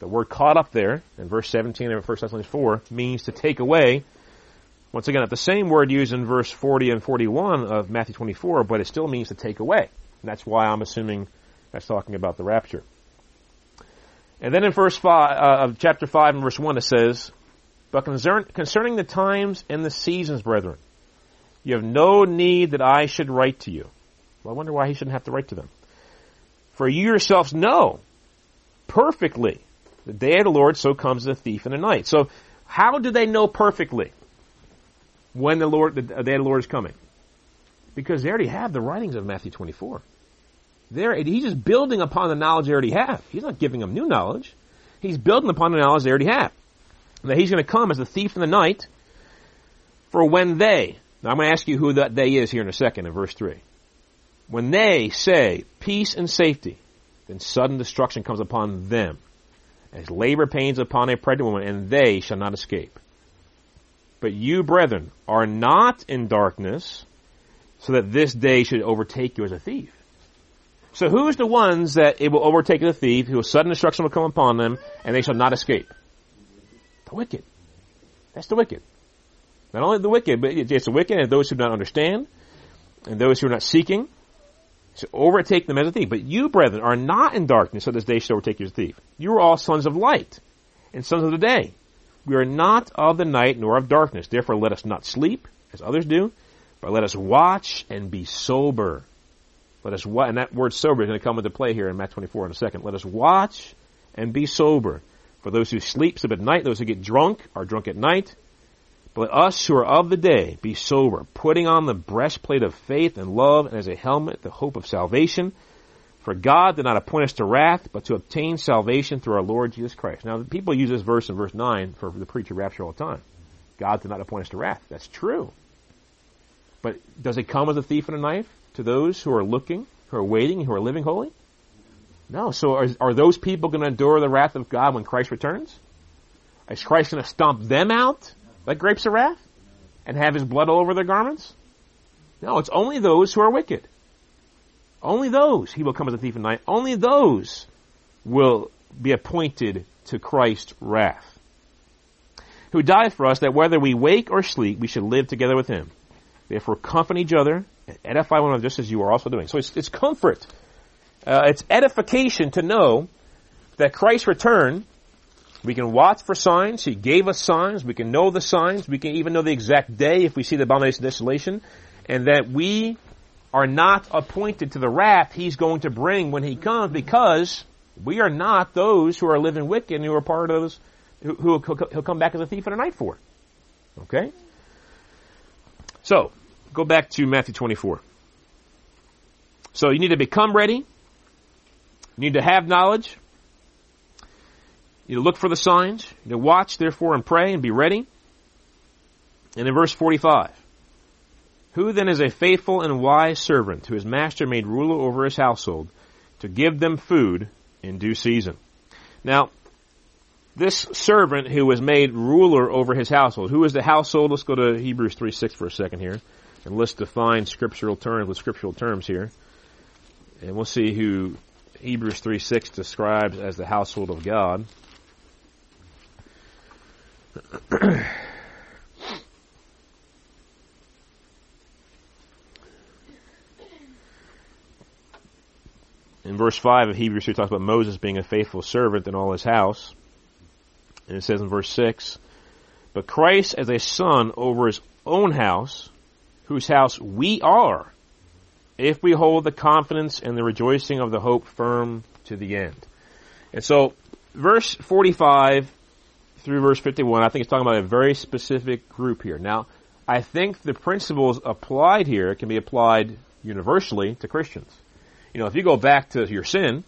The word caught up there in verse 17 of 1 Thessalonians 4 means to take away once again, the same word used in verse 40 and 41 of Matthew 24, but it still means to take away. And that's why I'm assuming that's talking about the rapture. And then in verse 5, uh, of chapter 5 and verse 1 it says, But concern, concerning the times and the seasons, brethren, you have no need that I should write to you. Well, I wonder why he shouldn't have to write to them. For you yourselves know perfectly the day of the Lord so comes a thief in the night. So how do they know perfectly? When the Lord, the day of the Lord is coming. Because they already have the writings of Matthew 24. There, he's just building upon the knowledge they already have. He's not giving them new knowledge. He's building upon the knowledge they already have. That he's going to come as a thief in the night for when they, now I'm going to ask you who that they is here in a second in verse 3. When they say peace and safety, then sudden destruction comes upon them, as labor pains upon a pregnant woman, and they shall not escape. But you, brethren, are not in darkness, so that this day should overtake you as a thief. So who's the ones that it will overtake the thief, whose sudden destruction will come upon them, and they shall not escape? The wicked. That's the wicked. Not only the wicked, but it's the wicked and those who do not understand, and those who are not seeking, to overtake them as a thief. But you, brethren, are not in darkness, so this day shall overtake you as a thief. You are all sons of light, and sons of the day. We are not of the night nor of darkness. Therefore let us not sleep, as others do, but let us watch and be sober. Let us wa- and that word sober is going to come into play here in Matthew 24 in a second. Let us watch and be sober. For those who sleep, sleep at night. Those who get drunk are drunk at night. But let us who are of the day be sober, putting on the breastplate of faith and love, and as a helmet the hope of salvation. For God did not appoint us to wrath, but to obtain salvation through our Lord Jesus Christ. Now, people use this verse in verse 9 for the pre-trib rapture all the time. God did not appoint us to wrath. That's true. But does it come as a thief and a knife to those who are looking, who are waiting, who are living holy? No. So are, are those people going to endure the wrath of God when Christ returns? Is Christ going to stomp them out like grapes of wrath and have his blood all over their garments? No, it's only those who are wicked. Only those, he will come as a thief in the night, only those will be appointed to Christ's wrath. Who died for us that whether we wake or sleep, we should live together with him. Therefore, comfort each other and edify one another just as you are also doing. So it's, it's comfort. Uh, it's edification to know that Christ's return, we can watch for signs. He gave us signs. We can know the signs. We can even know the exact day if we see the abomination of desolation. And that we are not appointed to the wrath he's going to bring when he comes because we are not those who are living wicked and who are part of those who, he'll come back as a thief in the night for. Okay? So, go back to Matthew 24. So you need to become ready. You need to have knowledge. You need to look for the signs. You need to watch, therefore, and pray and be ready. And in verse 45, who then is a faithful and wise servant who his master made ruler over his household to give them food in due season? Now, this servant who was made ruler over his household, who is the household? Let's go to Hebrews 3 6 for a second here. And let's define scriptural terms with scriptural terms here. And we'll see who Hebrews 3 6 describes as the household of God. in verse 5 of Hebrews, he talks about Moses being a faithful servant in all his house. And it says in verse 6, But Christ as a son over his own house, whose house we are, if we hold the confidence and the rejoicing of the hope firm to the end. And so, verse 45 through verse 51, I think it's talking about a very specific group here. Now, I think the principles applied here can be applied universally to Christians. You know, if you go back to your sin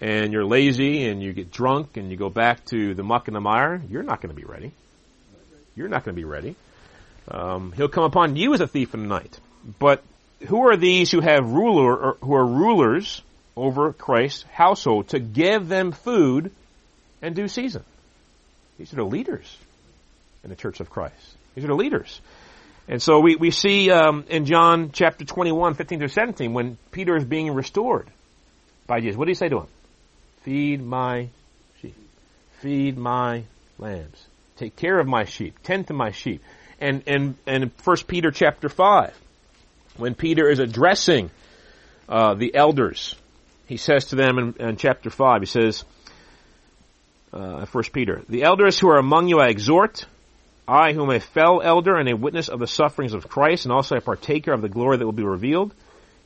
and you're lazy and you get drunk and you go back to the muck and the mire, you're not going to be ready. You're not going to be ready. Um, he'll come upon you as a thief in the night. But who are these who have ruler or who are rulers over Christ's household to give them food and due season? These are the leaders in the church of Christ. These are the leaders. And so we, we see um, in John chapter 21, 15 through 17, when Peter is being restored by Jesus, what do you say to him? Feed my sheep. Feed my lambs. Take care of my sheep. Tend to my sheep. And, and, and 1 Peter chapter 5, when Peter is addressing uh, the elders, he says to them in, in chapter 5, he says, uh, 1 Peter, The elders who are among you I exhort, I, who am a fellow elder and a witness of the sufferings of Christ, and also a partaker of the glory that will be revealed,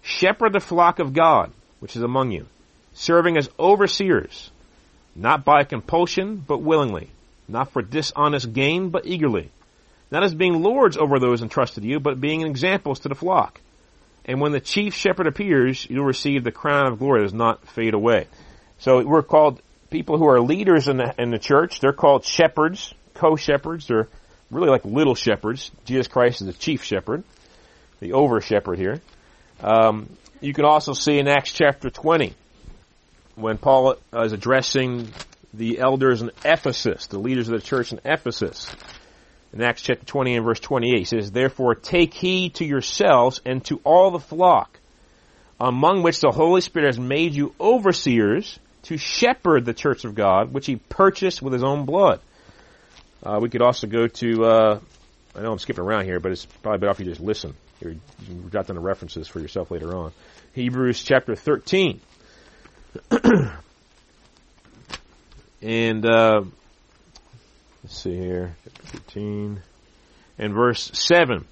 shepherd the flock of God, which is among you, serving as overseers, not by compulsion, but willingly, not for dishonest gain, but eagerly, not as being lords over those entrusted to you, but being examples to the flock. And when the chief shepherd appears, you'll receive the crown of glory that does not fade away. So we're called people who are leaders in the, in the church. They're called shepherds, co-shepherds. They're really like little shepherds. Jesus Christ is the chief shepherd, the over shepherd here. Um, you can also see in Acts chapter 20 when Paul is addressing the elders in Ephesus, the leaders of the church in Ephesus. In Acts chapter 20 and verse 28, he says, Therefore take heed to yourselves and to all the flock, among which the Holy Spirit has made you overseers to shepherd the church of God, which he purchased with his own blood. Uh, we could also go to, uh, I know I'm skipping around here, but it's probably better if you just listen. You can jot down the references for yourself later on. Hebrews chapter 13. and, uh, let's see here, 13 and verse 7.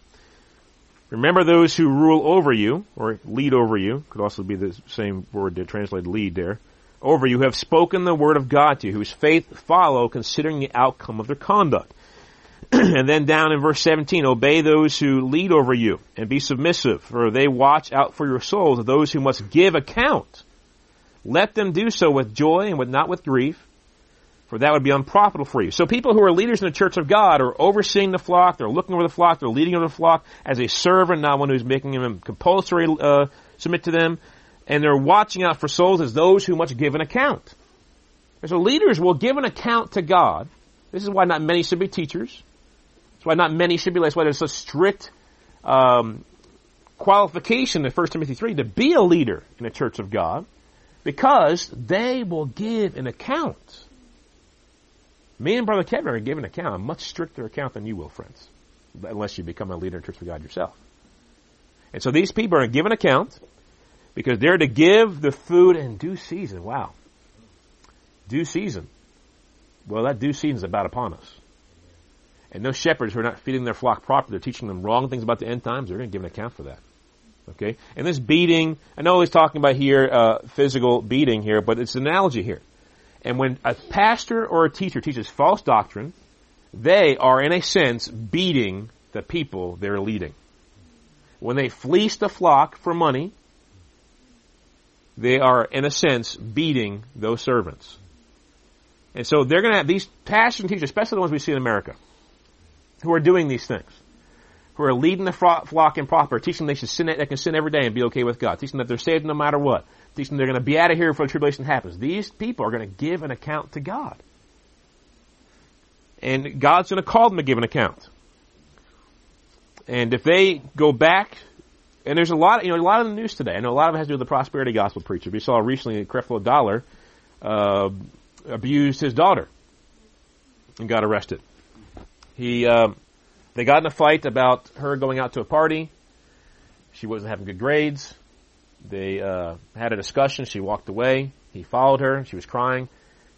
Remember those who rule over you, or lead over you, could also be the same word to translate lead there, over you have spoken the word of God to you, whose faith follow considering the outcome of their conduct. and then down in verse 17, obey those who lead over you and be submissive, for they watch out for your souls those who must give account. Let them do so with joy and with not with grief, for that would be unprofitable for you. So people who are leaders in the church of God are overseeing the flock, they're looking over the flock, they're leading over the flock as a servant, not one who's making them compulsory uh, submit to them, and they're watching out for souls as those who must give an account. And so leaders will give an account to God. This is why not many should be teachers. That's why not many should be. That's why there's a strict um, qualification in 1 Timothy 3 to be a leader in the church of God because they will give an account. Me and Brother Kevin are giving an account, a much stricter account than you will, friends. unless you become a leader in Church of God yourself. And so these people are given account because they're to give the food in due season. Wow. Due season. Well, that due season is about upon us. And those shepherds who are not feeding their flock properly, they're teaching them wrong things about the end times, they're going to give an account for that. Okay? And this beating, I know he's talking about here, uh, physical beating here, but it's an analogy here. And when a pastor or a teacher teaches false doctrine, they are in a sense beating the people they're leading. When they fleece the flock for money, they are in a sense beating those servants. And so they're going to have these pastors and teachers, especially the ones we see in America, who are doing these things, who are leading the flock improper, teaching they should sin, they can sin every day and be okay with God, teaching that they're saved no matter what, teaching they're going to be out of here before the tribulation happens. These people are going to give an account to God. And God's going to call them to give an account. And if they go back, and there's a lot, you know, a lot of the news today. I know a lot of it has to do with the prosperity gospel preacher. We saw recently Creflo Dollar uh, abused his daughter and got arrested. He, uh, they got in a fight about her going out to a party. She wasn't having good grades. They uh, had a discussion. She walked away. He followed her. She was crying.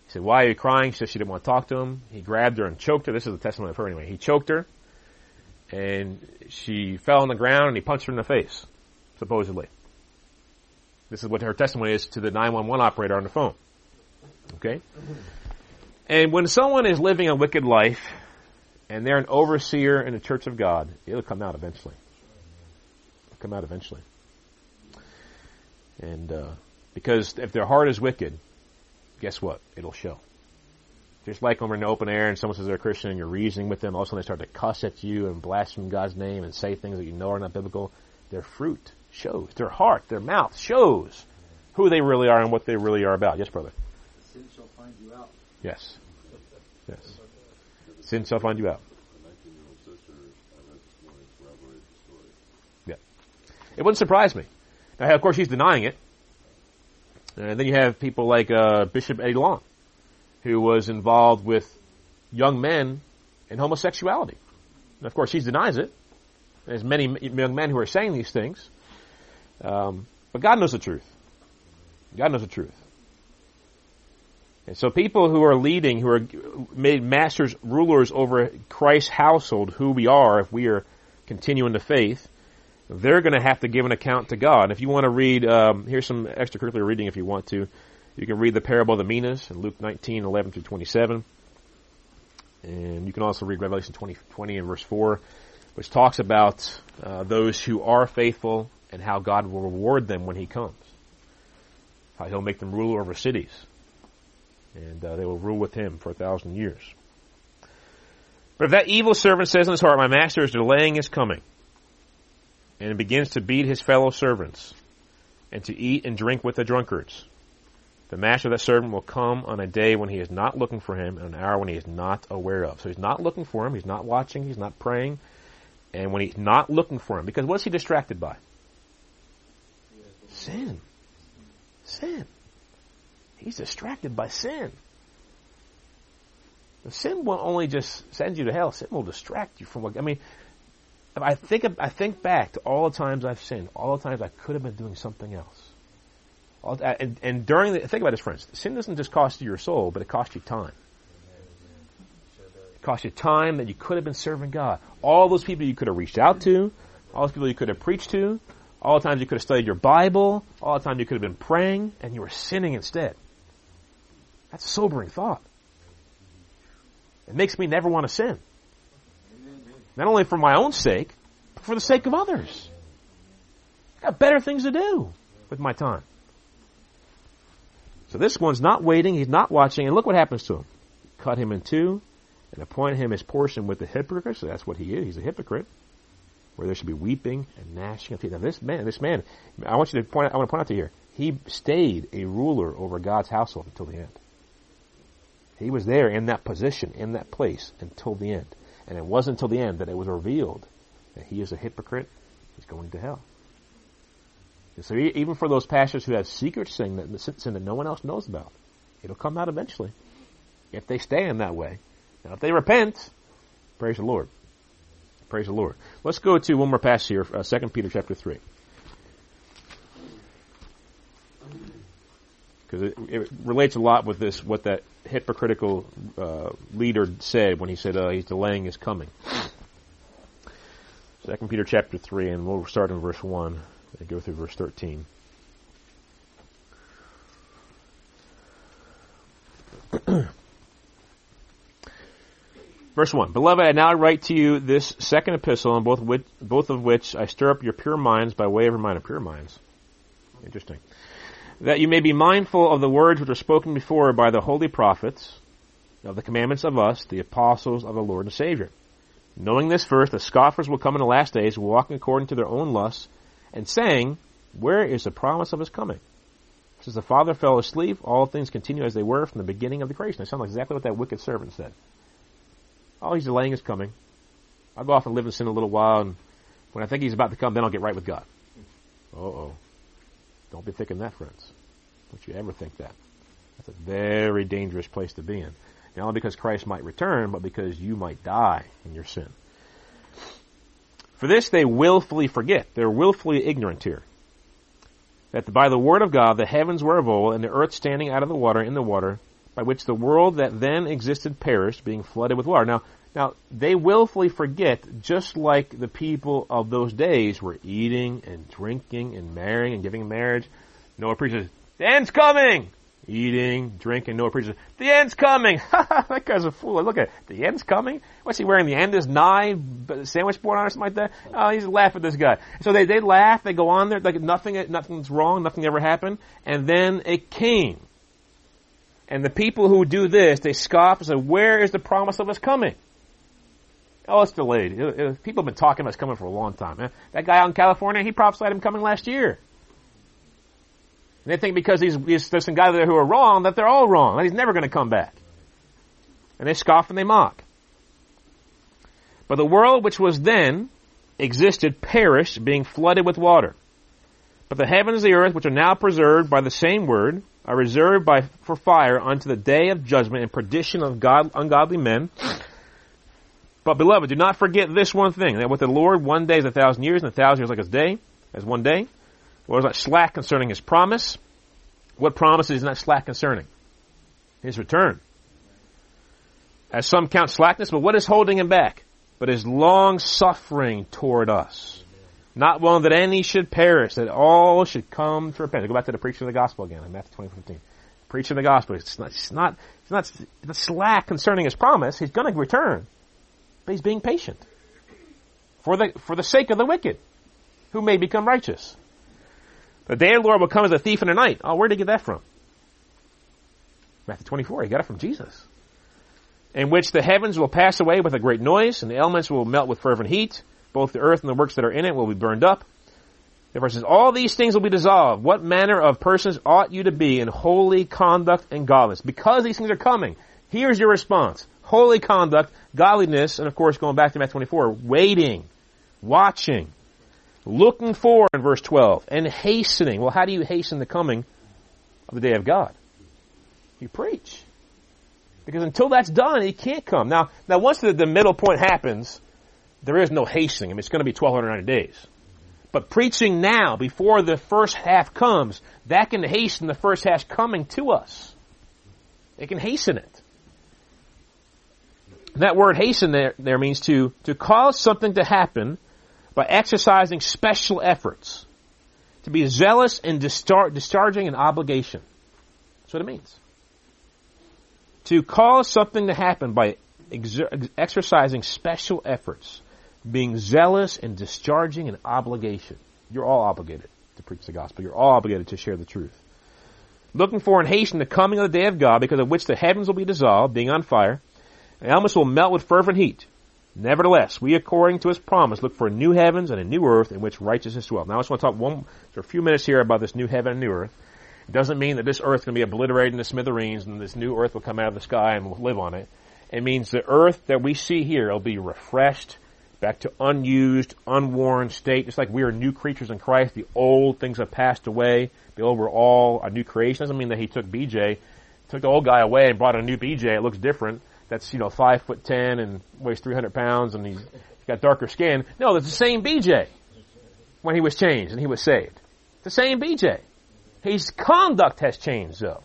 He said, "Why are you crying?" She said she didn't want to talk to him. He grabbed her and choked her. This is the testimony of her anyway. He choked her, and she fell on the ground, and he punched her in the face, supposedly. This is what her testimony is to the 911 operator on the phone. Okay? And when someone is living a wicked life and they're an overseer in the church of God, it'll come out eventually. It'll come out eventually. And uh, because if their heart is wicked, guess what? It'll show. Just like when we're in the open air and someone says they're a Christian and you're reasoning with them, all of a sudden they start to cuss at you and blaspheme God's name and say things that you know are not biblical. Their fruit shows. Their heart, their mouth shows who they really are and what they really are about. Yes, brother. Sin shall find you out. Yes. Yes. Sin shall find you out. Yeah. It wouldn't surprise me. Now, of course, he's denying it. And then you have people like uh, Bishop Eddie Long, who was involved with young men in homosexuality. And of course, he denies it. There's many young men who are saying these things. Um, but God knows the truth. God knows the truth. And so people who are leading, who are made masters, rulers over Christ's household, who we are if we are continuing the faith, they're going to have to give an account to God. And If you want to read, um, here's some extracurricular reading if you want to. You can read the parable of the minas in Luke 19, 11 through 27. And you can also read Revelation 20, 20 and verse 4, which talks about uh, those who are faithful and how God will reward them when He comes. How He'll make them ruler over cities. And uh, they will rule with Him for a thousand years. But if that evil servant says in his heart, My master is delaying his coming, and begins to beat his fellow servants, and to eat and drink with the drunkards. The master of that servant will come on a day when he is not looking for him, and an hour when he is not aware of. So he's not looking for him, he's not watching, he's not praying, and when he's not looking for him, because what's he distracted by? Sin. Sin. He's distracted by sin. Sin will only just send you to hell. Sin will distract you from what, I mean, I think I think back to all the times I've sinned, all the times I could have been doing something else. All, uh, and, and during the think about this, friends. Sin doesn't just cost you your soul, but it costs you time. It costs you time that you could have been serving God. All those people you could have reached out to, all those people you could have preached to, all the times you could have studied your Bible, all the time you could have been praying, and you were sinning instead. That's a sobering thought. It makes me never want to sin. Not only for my own sake, but for the sake of others. I've got better things to do with my time. So this one's not waiting, he's not watching, and look what happens to him. Cut him in two and appoint him his portion with the hypocrites. So that's what he is. He's a hypocrite. Where there should be weeping and gnashing of teeth. Now this man, this man, I want you to point out, I want to point out to you here. He stayed a ruler over God's household until the end. He was there in that position, in that place until the end. And it wasn't until the end that it was revealed that he is a hypocrite. He's going to hell. So even for those pastors who have secret sin that, sin that no one else knows about, it'll come out eventually. If they stay in that way. Now if they repent, praise the Lord. Praise the Lord. Let's go to one more passage here, uh, 2 Peter chapter 3. Because it, it, relates a lot with this, what that hypocritical uh, leader said when he said uh, he's delaying his coming. 2 Peter chapter 3, and we'll start in verse 1 and go through verse 13. Verse 1. Beloved, I now write to you this second epistle, in both, which, both of which I stir up your pure minds by way of reminder. Pure minds. Interesting. That you may be mindful of the words which were spoken before by the holy prophets, of the commandments of us, the apostles of the Lord and Savior. Knowing this first, the scoffers will come in the last days, walking according to their own lusts, and saying, Where is the promise of his coming? Since the Father fell asleep, all things continue as they were from the beginning of the creation. That sounds like exactly what that wicked servant said. Oh, he's delaying his coming. I'll go off and live in sin a little while, and when I think he's about to come, then I'll get right with God. Uh oh. Don't be thinking that, friends. Don't you ever think that. That's a very dangerous place to be in. Not only because Christ might return, but because you might die in your sin. For this they willfully forget. They're willfully ignorant here. That by the word of God the heavens were of old, and the earth standing out of the water in the water, by which the world that then existed perished, being flooded with water. Now, now they willfully forget, just like the people of those days were eating and drinking and marrying and giving marriage. Noah preaches, "The end's coming." Eating, drinking, Noah preaches, "The end's coming." that guy's a fool. Look at it. the end's coming. What's he wearing? The end is nigh. Sandwich board on or something like that. Oh, he's laughing at this guy. So they they laugh. They go on there like nothing nothing's wrong. Nothing ever happened. And then it came and the people who do this, they scoff and say, where is the promise of us coming? Oh, it's delayed. It, it, people have been talking about it's coming for a long time. Man. That guy out in California, he prophesied him coming last year. And they think because these, these, there's some guys there who are wrong, that they're all wrong, that he's never going to come back. And they scoff and they mock. But the world which was then existed perished, being flooded with water. But the heavens and the earth, which are now preserved by the same word, are reserved by, for fire unto the day of judgment and perdition of God, ungodly men. But beloved, do not forget this one thing, that with the Lord one day is a thousand years, and a thousand years like a day, as one day. Lord is not slack concerning his promise. What promise is not slack concerning? His return. As some count slackness, but what is holding him back? But his long suffering toward us not willing that any should perish, that all should come to repentance. Go back to the preaching of the gospel again in Matthew twenty fifteen. Preaching the gospel. It's not, it's not, it's not, it's not slack concerning his promise. He's going to return. But he's being patient. For the, for the sake of the wicked, who may become righteous. The day of the Lord will come as a thief in the night. Oh, where did he get that from? Matthew 24. He got it from Jesus. In which the heavens will pass away with a great noise, and the elements will melt with fervent heat both the earth and the works that are in it will be burned up. Therefore says, all these things will be dissolved. What manner of persons ought you to be in holy conduct and godliness? Because these things are coming, here's your response. Holy conduct, godliness, and of course going back to Matthew 24, waiting, watching, looking for in verse 12, and hastening. Well, how do you hasten the coming of the day of God? You preach. Because until that's done, he can't come. Now, now once the, the middle point happens, there is no hastening. I mean, it's going to be 1290 days. But preaching now, before the first half comes, that can hasten the first half coming to us. It can hasten it. That word hasten there, there means to, to cause something to happen by exercising special efforts. To be zealous in distar- discharging an obligation. That's what it means. To cause something to happen by exer- exercising special efforts being zealous and discharging an obligation. You're all obligated to preach the gospel. You're all obligated to share the truth. Looking for and hasten the coming of the day of God, because of which the heavens will be dissolved, being on fire, and elements will melt with fervent heat. Nevertheless, we, according to his promise, look for a new heavens and a new earth in which righteousness dwells. Now, I just want to talk one, for a few minutes here about this new heaven and new earth. It doesn't mean that this earth can be obliterated into smithereens and this new earth will come out of the sky and we'll live on it. It means the earth that we see here will be refreshed back to unused, unworn state, just like we are new creatures in Christ. The old things have passed away. The old were all a new creation. Doesn't mean that he took BJ, took the old guy away and brought a new BJ. It looks different. That's, you know, five foot ten and weighs 300 pounds and he's got darker skin. No, it's the same BJ when he was changed and he was saved. The same BJ. His conduct has changed though.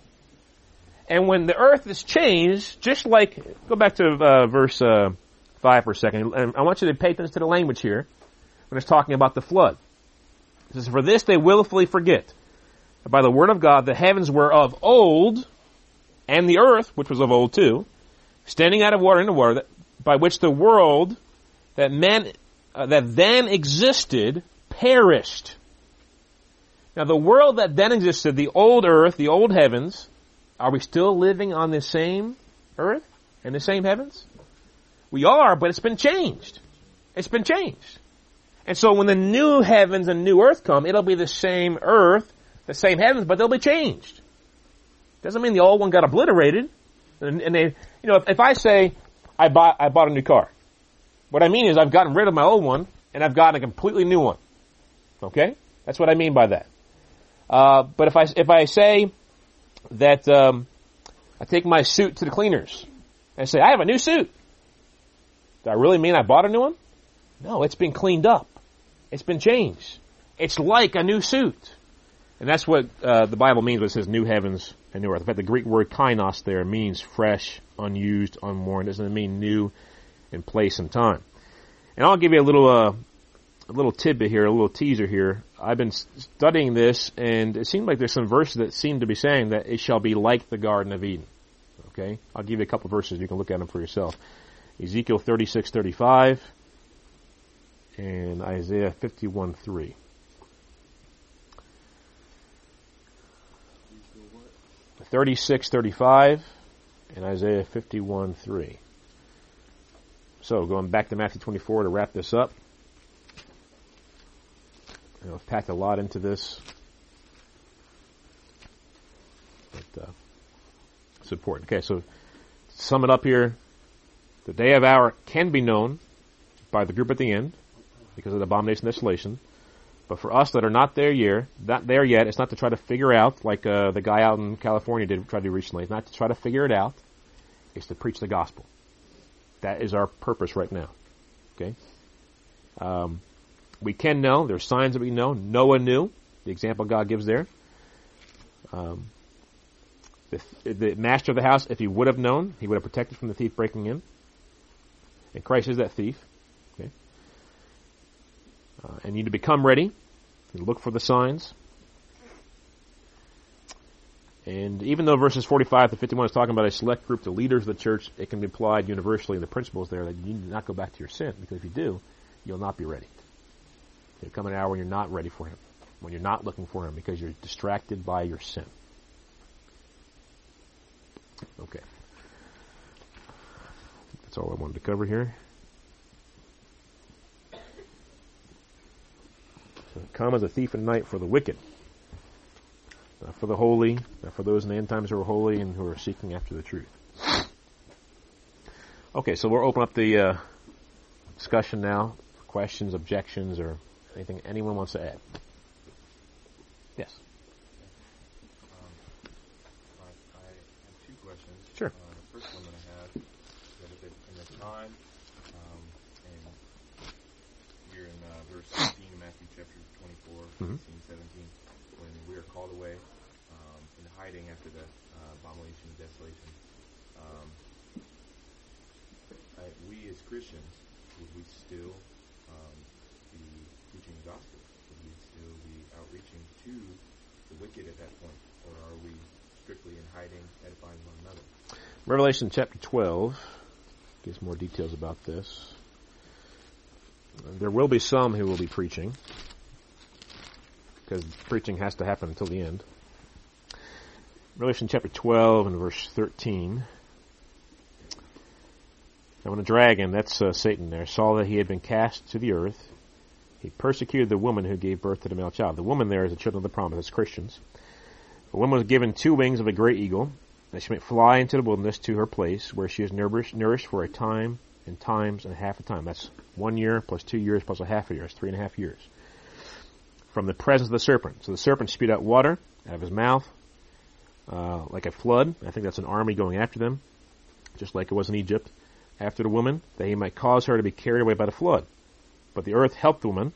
And when the earth is changed, just like, go back to uh, verse uh, 5 for a second. I want you to pay attention to the language here when it's talking about the flood. It says, For this they willfully forget. By the word of God, the heavens were of old, and the earth, which was of old too, standing out of water into water, by which the world that men uh, that then existed perished. Now, the world that then existed, the old earth, the old heavens, are we still living on the same earth and the same heavens? We are, but it's been changed. It's been changed. And so when the new heavens and new earth come, it'll be the same earth, the same heavens, but they'll be changed. Doesn't mean the old one got obliterated. And, and they, you know, if, if I say I bought I bought a new car, what I mean is I've gotten rid of my old one and I've gotten a completely new one. Okay, that's what I mean by that. Uh, but if I if I say that um, I take my suit to the cleaners and say I have a new suit, do I really mean I bought a new one? No, it's been cleaned up. It's been changed. It's like a new suit. And that's what uh, the Bible means when it says new heavens and new earth. In fact, the Greek word kainos there means fresh, unused, unworn. Doesn't it mean new in place and time. And I'll give you a little, uh, a little tidbit here, a little teaser here. I've been studying this, and it seemed like there's some verses that seem to be saying that it shall be like the Garden of Eden. Okay, I'll give you a couple verses. You can look at them for yourself. Ezekiel 36:35 and Isaiah 51:3. Thirty-six, thirty-five, and Isaiah fifty-one, three. So going back to Matthew twenty-four to wrap this up. You know, I've packed a lot into this, but uh, it's important. Okay, so sum it up here. The day of hour can be known by the group at the end because of the abomination of desolation. But for us that are not there yet, not there yet, it's not to try to figure out like uh, the guy out in California did try to do recently. It's not to try to figure it out. It's to preach the gospel. That is our purpose right now. Okay. Um, we can know. There's signs that we know. Noah knew. The example God gives there. Um, the, the master of the house, if he would have known, he would have protected from the thief breaking in. And Christ is that thief. Okay. Uh, and you need to become ready. You look for the signs. And even though verses 45 to 51 is talking about a select group, the leaders of the church, it can be applied universally. The principles there that you need not go back to your sin, because if you do, you'll not be ready. There'll come an hour when you're not ready for Him, when you're not looking for Him, because you're distracted by your sin. Okay. That's all I wanted to cover here. Come as a thief in the night for the wicked, not for the holy, not for those in the end times who are holy and who are seeking after the truth. Okay, so we'll open up the uh, discussion now for questions, objections, or anything anyone wants to add. Yes. Um, I, I have two questions. Sure. Uh, the first one that I have is that if it, in the time, um, and we're in uh, verse 16 in Matthew chapter 24, Mhm. 16, 17, when we are called away um, in hiding after the uh, abomination of desolation. Um, I, we as Christians, would we still um, be preaching the gospel? Would we still be outreaching to the wicked at that point? Or are we strictly in hiding, edifying one another? Revelation chapter 12 gives more details about this. There will be some who will be preaching, because preaching has to happen until the end. Revelation chapter 12 and verse 13. Now when a dragon, that's uh, Satan there, saw that he had been cast to the earth, he persecuted the woman who gave birth to the male child. The woman there is the children of the promise, as Christians. The woman was given two wings of a great eagle, that she might fly into the wilderness to her place, where she is nourished, nourished for a time and times and a half a time. That's one year plus two years plus a half a year. That's three and a half years. From the presence of the serpent. So the serpent spewed out water out of his mouth, uh, like a flood. I think that's an army going after them, just like it was in Egypt. after the woman, that he might cause her to be carried away by the flood. But the earth helped the woman.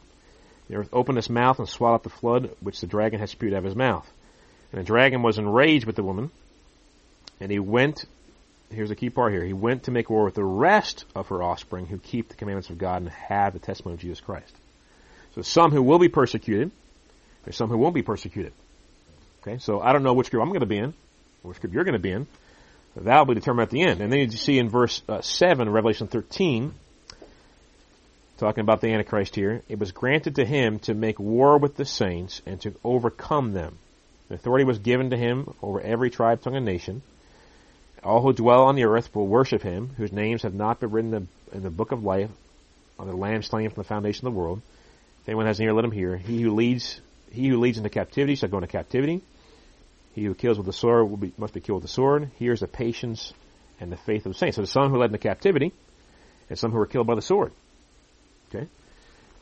The earth opened its mouth and swallowed up the flood which the dragon had spewed out of his mouth. And the dragon was enraged with the woman, and he went, here's a key part here, he went to make war with the rest of her offspring who keep the commandments of God and have the testimony of Jesus Christ. So some who will be persecuted, there's some who won't be persecuted. Okay, so I don't know which group I'm going to be in, which group you're going to be in. That'll be determined at the end. And then you see in verse uh, 7, Revelation 13, talking about the Antichrist here, it was granted to him to make war with the saints and to overcome them. The authority was given to him over every tribe, tongue, and nation. All who dwell on the earth will worship him, whose names have not been written in the, in the book of life on the Lamb slain from the foundation of the world. If anyone has an ear, let him hear. He who leads, he who leads into captivity shall go into captivity. He who kills with the sword will be, must be killed with the sword. Here's the patience and the faith of the saints. So there's some who led into captivity, and some who were killed by the sword. Okay,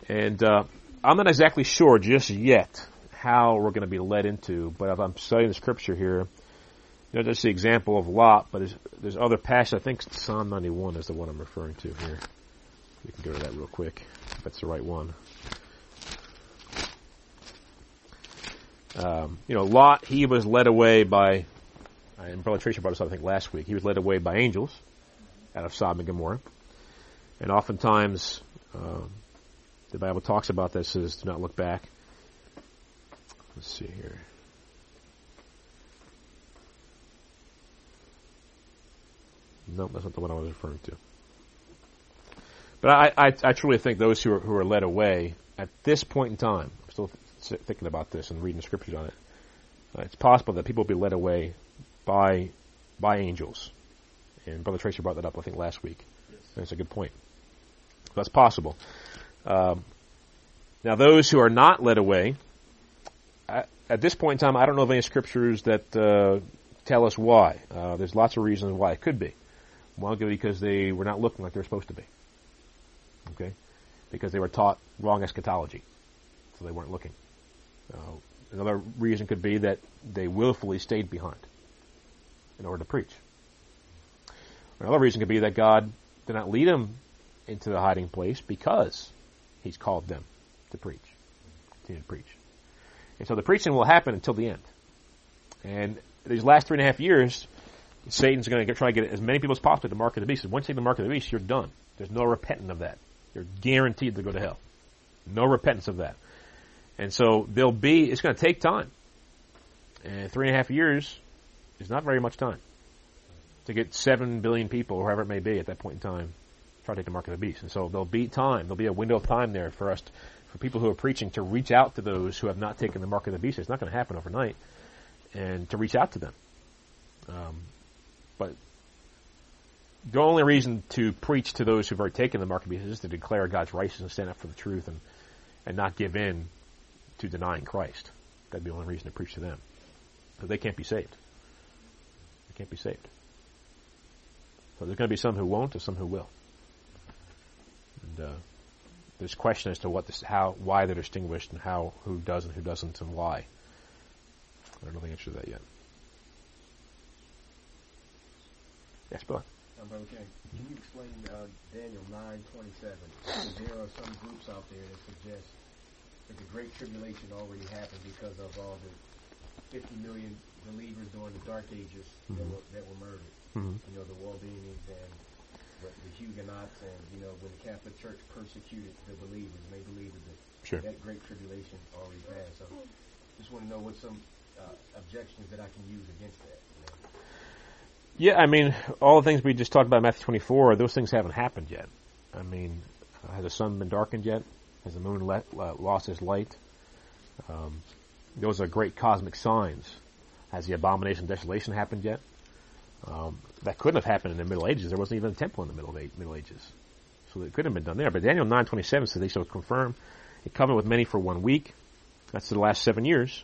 and uh, I'm not exactly sure just yet how we're going to be led into, but if I'm studying the scripture here, you know, that's the example of Lot, but there's, there's other passages. I think Psalm 91 is the one I'm referring to here. We can go to that real quick. If that's the right one. Um, you know, Lot, he was led away by, and Brother Tracy brought this up, I think, last week. He was led away by angels out of Sodom and Gomorrah. And oftentimes, um, the Bible talks about this, says, do not look back. Let's see here. No, that's not the one I was referring to. But I, I, I truly think those who are, who are led away at this point in time, I'm still thinking about this and reading the scriptures on it. Uh, it's possible that people will be led away by by angels, and Brother Tracy brought that up I think last week. Yes. That's a good point. That's possible. Um, now, those who are not led away, at, at, this point in time, I don't know of any scriptures that uh, tell us why. Uh, there's lots of reasons why it could be. One could be because they were not looking like they're supposed to be. Okay, because they were taught wrong eschatology, so they weren't looking. Uh, another reason could be that they willfully stayed behind in order to preach. Another reason could be that God did not lead them into the hiding place because He's called them to preach, continue to preach. And so the preaching will happen until the end. And these last three and a half years, Satan's going to try to get as many people as possible to mark of the beast. And once you hit the mark of the beast, you're done. There's no repenting of that. You're guaranteed to go to hell. No repentance of that. And so there'll be, it's going to take time. And three and a half years is not very much time to get seven billion people, or however it may be at that point in time, try to take the mark of the beast. And so there'll be time, there'll be a window of time there for us, to, for people who are preaching to reach out to those who have not taken the mark of the beast. It's not going to happen overnight, and to reach out to them. Um, but the only reason to preach to those who've already taken the mark of the beast is to declare God's righteousness, and stand up for the truth, and and not give in to denying Christ. That'd be the only reason to preach to them. Because they can't be saved. They can't be saved. So there's going to be some who won't and some who will. And uh, there's question as to what this, how, why they're distinguished and how, who does and who doesn't and why. I don't know the answer to that yet. Yes, Bill. King, can you explain uh, Daniel 9:27? There are some groups out there that suggest that the Great Tribulation already happened because of all the 50 million believers during the Dark Ages mm-hmm. that, were, that were murdered. Mm-hmm. You know, the Waldensians and the, the Huguenots, and you know, when the Catholic Church persecuted the believers, and they believed that sure. that Great Tribulation already passed. So, just want to know what some uh, objections that I can use against that. You know? Yeah, I mean, all the things we just talked about in Matthew 24, those things haven't happened yet. I mean, has the sun been darkened yet? Has the moon let, uh, lost its light? Um, those are great cosmic signs. Has the abomination of desolation happened yet? Um, that couldn't have happened in the Middle Ages. There wasn't even a temple in the Middle, Middle Ages. So it couldn't have been done there. But Daniel 9.27 says they shall confirm a covenant with many for one week. That's the last seven years.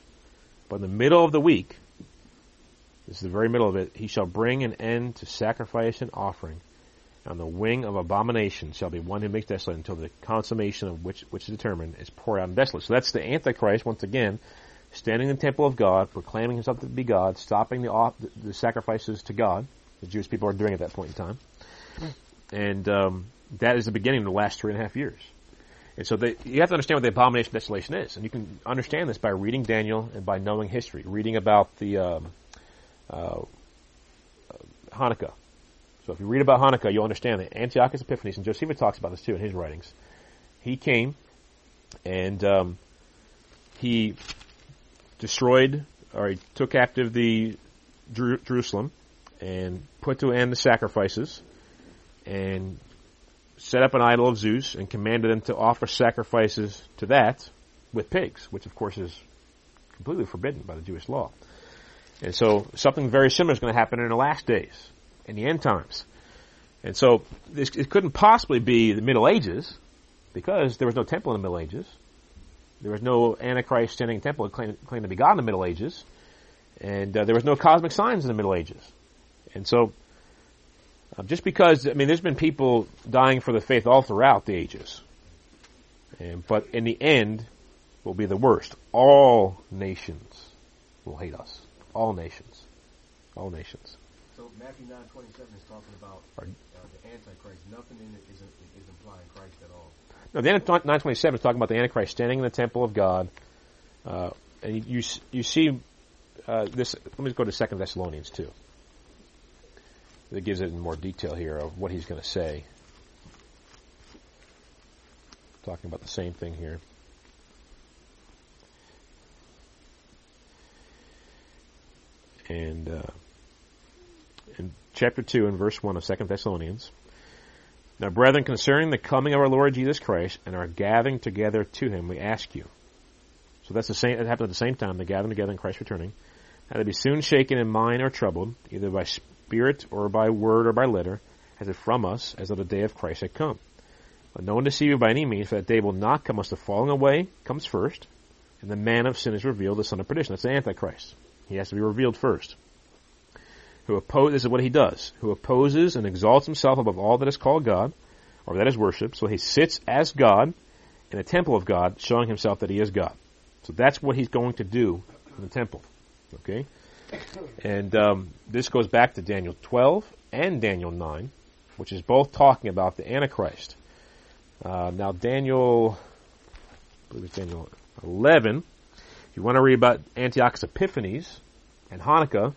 But in the middle of the week, this is the very middle of it, he shall bring an end to sacrifice and offering. On the wing of abomination shall be one who makes desolate until the consummation of which which is determined is poured out and desolate. So that's the Antichrist once again, standing in the temple of God, proclaiming himself to be God, stopping the, the sacrifices to God, the Jewish people are doing at that point in time. and um, that is the beginning of the last three and a half years. And so they, you have to understand what the abomination of desolation is, and you can understand this by reading Daniel and by knowing history, reading about the um, uh, Hanukkah. So if you read about Hanukkah, you'll understand that Antiochus Epiphanes, and Josephus talks about this too in his writings. He came and um, he destroyed or he took captive the Jer- Jerusalem and put to end the sacrifices and set up an idol of Zeus and commanded them to offer sacrifices to that with pigs, which of course is completely forbidden by the Jewish law. And so something very similar is going to happen in the last days, in the end times. And so this, it couldn't possibly be the Middle Ages because there was no temple in the Middle Ages. There was no Antichrist standing temple claimed, claimed to be God in the Middle Ages. And uh, there was no cosmic signs in the Middle Ages. And so uh, just because, I mean, there's been people dying for the faith all throughout the ages. And, but in the end, will be the worst. All nations will hate us. All nations. All nations. So Matthew nine twenty seven is talking about uh, the Antichrist. Nothing in it is, is implying Christ at all. No, the 927 is talking about the Antichrist standing in the temple of God. Uh, and you, you see uh, this. Let me go to Second Thessalonians 2. It gives it in more detail here of what he's going to say. Talking about the same thing here. And uh, in chapter 2 and verse 1 of Second Thessalonians, now, brethren, concerning the coming of our Lord Jesus Christ and our gathering together to Him, we ask you. So that's the same. It happened at the same time. The gathering together in Christ returning, had to be soon shaken in mind or troubled, either by spirit or by word or by letter, as it from us, as though the day of Christ had come. But no one deceive you by any means, for that day will not come unless the falling away comes first, and the man of sin is revealed, the son of perdition. That's the Antichrist. He has to be revealed first who oppose, this is what he does, who opposes and exalts himself above all that is called God, or that is worshipped. So he sits as God in the temple of God, showing himself that he is God. So that's what he's going to do in the temple. Okay? And um, this goes back to Daniel 12 and Daniel 9, which is both talking about the Antichrist. Uh, now, Daniel, I believe it's Daniel 11. If you want to read about Antiochus Epiphanes and Hanukkah,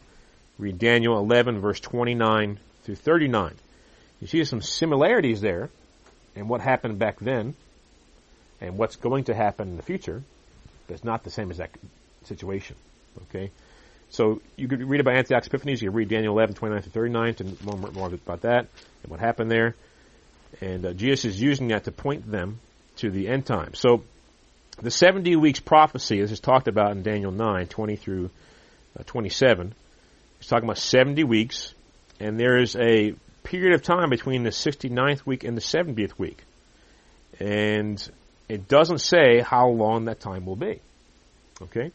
Read Daniel 11, verse 29 through 39. You see some similarities there in what happened back then and what's going to happen in the future, but it's not the same as that situation. Okay? So you could read about Antiochus Epiphanes, you could read Daniel 11, 29 to 39 to know more, more about that and what happened there. And uh, Jesus is using that to point them to the end time. So the 70 weeks prophecy, this is talked about in Daniel 9, 20 through uh, 27, He's talking about 70 weeks, and there is a period of time between the 69th week and the 70th week. And it doesn't say how long that time will be. Okay?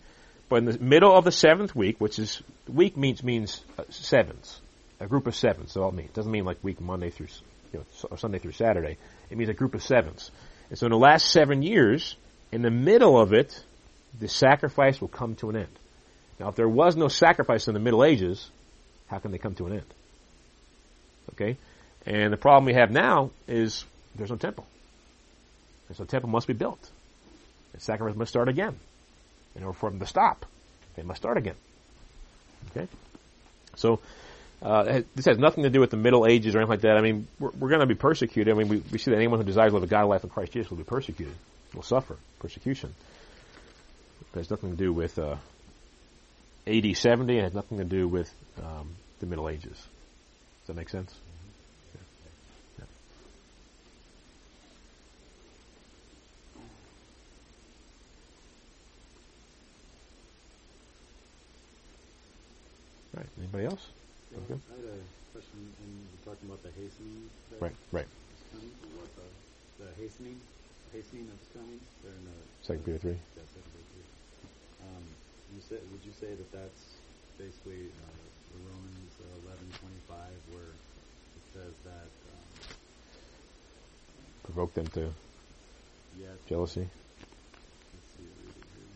But in the middle of the seventh week, which is, week means, means uh, sevens. A group of sevens, so it means. It doesn't mean like week Monday through, you know, or Sunday through Saturday. It means a group of sevens. And so in the last seven years, in the middle of it, the sacrifice will come to an end. Now, if there was no sacrifice in the Middle Ages, how can they come to an end? Okay? And the problem we have now is there's no temple. And so the temple must be built. The sacrifice must start again. In order for them to stop, they must start again. Okay? So, uh, this has nothing to do with the Middle Ages or anything like that. I mean, we're, we're going to be persecuted. I mean, we, we see that anyone who desires to live a godly life in Christ Jesus will be persecuted, will suffer persecution. It has nothing to do with uh, AD 70 and has nothing to do with um, the Middle Ages. Does that make sense? Yeah. Yeah. All right. Anybody else? Yeah, okay. I had a question, you're talking about the hastening. Right. Right. Coming, the, the hastening, hastening that's coming. There in the Second Peter three. Yeah, Second Peter three. Um, you said, would you say that that's basically uh, Romans uh, eleven twenty five, where it says that um, provoke them to yeah, jealousy. Let's see, read it here.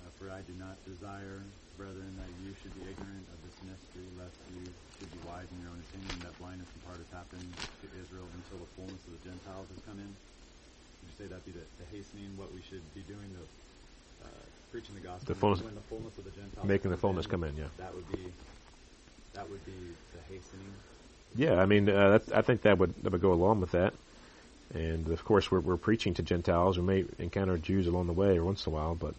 Uh, for I do not desire brethren, that you should be ignorant of this mystery, lest you should be wise in your own opinion, that blindness in part has happened to Israel until the fullness of the Gentiles has come in? Would you say that be the, the hastening, what we should be doing, the uh, preaching the gospel The fullness- when the fullness of the Gentiles Making the fullness come in, yeah. That would be that would be the hastening. Yeah, I mean, uh, that, I think that would that would go along with that. And of course, we're we're preaching to Gentiles. We may encounter Jews along the way, or once in a while, but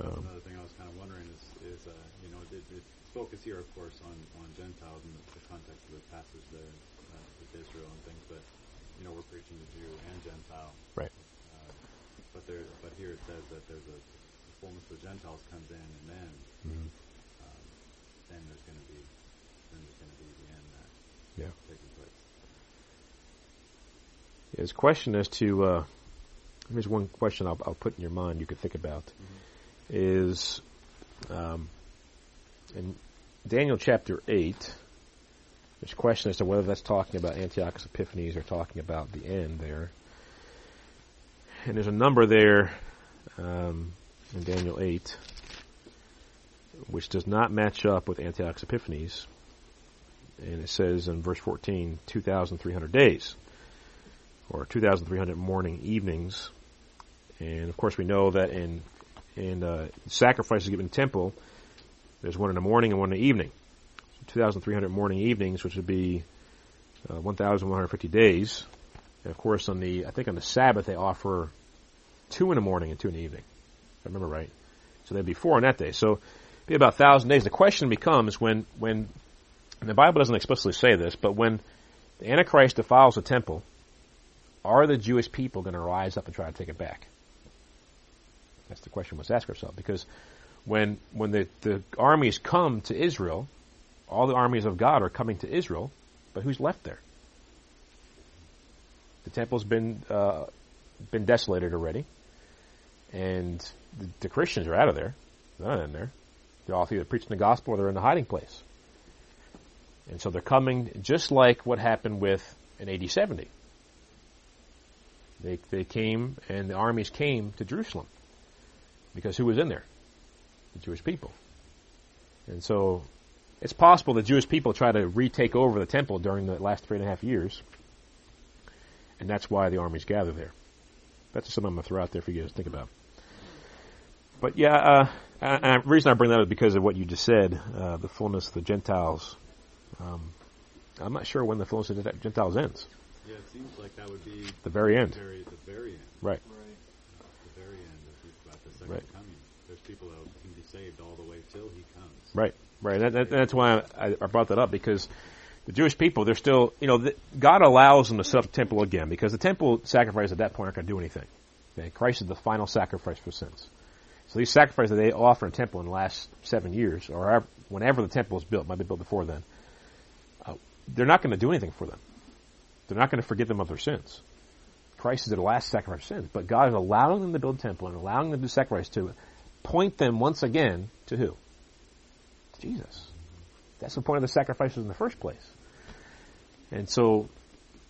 um, Another thing I was kind of wondering is, is uh, you know, it, it's focused here, of course, on, on Gentiles in the, the context of the passage there uh, with Israel and things, but you know, we're preaching to Jew and Gentile. Right. Uh, but there, but here it says that there's a fullness of the Gentiles comes in, and then mhm. um, then there's going to be then there's going to be the end that yeah. taking place. There's a question as to uh, here's one question I'll, I'll put in your mind you could think about is um, in Daniel chapter eight. There's a question as to whether that's talking about Antiochus Epiphanes or talking about the end there. And there's a number there um, in Daniel 8 which does not match up with Antiochus Epiphanes. And it says in verse 14, 2,300 days, or 2,300 morning evenings. And of course, we know that in in uh, sacrifices given in the temple, there's one in the morning and one in the evening. 2,300 morning evenings, which would be uh, 1,150 days. And of course, on the I think on the Sabbath they offer two in the morning and two in the evening. I remember right. So there'd be four on that day. So be about a thousand days. The question becomes when when the Bible doesn't explicitly say this, but when the Antichrist defiles the temple, are the Jewish people going to rise up and try to take it back? That's the question we must ask ourselves. Because when when the, the armies come to Israel, all the armies of God are coming to Israel, but who's left there? The temple's been uh, been desolated already, and the, the Christians are out of there. They're not in there. They're all either preaching the gospel or they're in the hiding place. And so they're coming just like what happened with in AD 70. They, they came and the armies came to Jerusalem. Because who was in there? The Jewish people. And so it's possible the Jewish people try to retake over the temple during the last three and a half years. And that's why the armies gather there. That's just something I'm going to throw out there for you guys to think about. But yeah, uh, and and the reason I bring that up is because of what you just said, uh, the fullness of the Gentiles. Um, I'm not sure when the fullness of the Gentiles ends. Yeah, it seems like that would be The very end. very, the very end. Right. The very end of about the second Right. coming. There's people that can be saved all the way till he comes. Right. Right. That, that, that's why I, I brought that up because the Jewish people, they're still, you know, the, God allows them to set up the temple again because the temple sacrifices at that point aren't going to do anything. Okay? Christ is the final sacrifice for sins. So these sacrifices that they offer in the temple in the last seven years, or whenever the temple was built, might be built before then, uh, they're not going to do anything for them. They're not going to forgive them of their sins. Christ is the last sacrifice of sins, but God is allowing them to build a temple and allowing them to sacrifice to point them once again to who? Jesus. That's the point of the sacrifices in the first place. And so,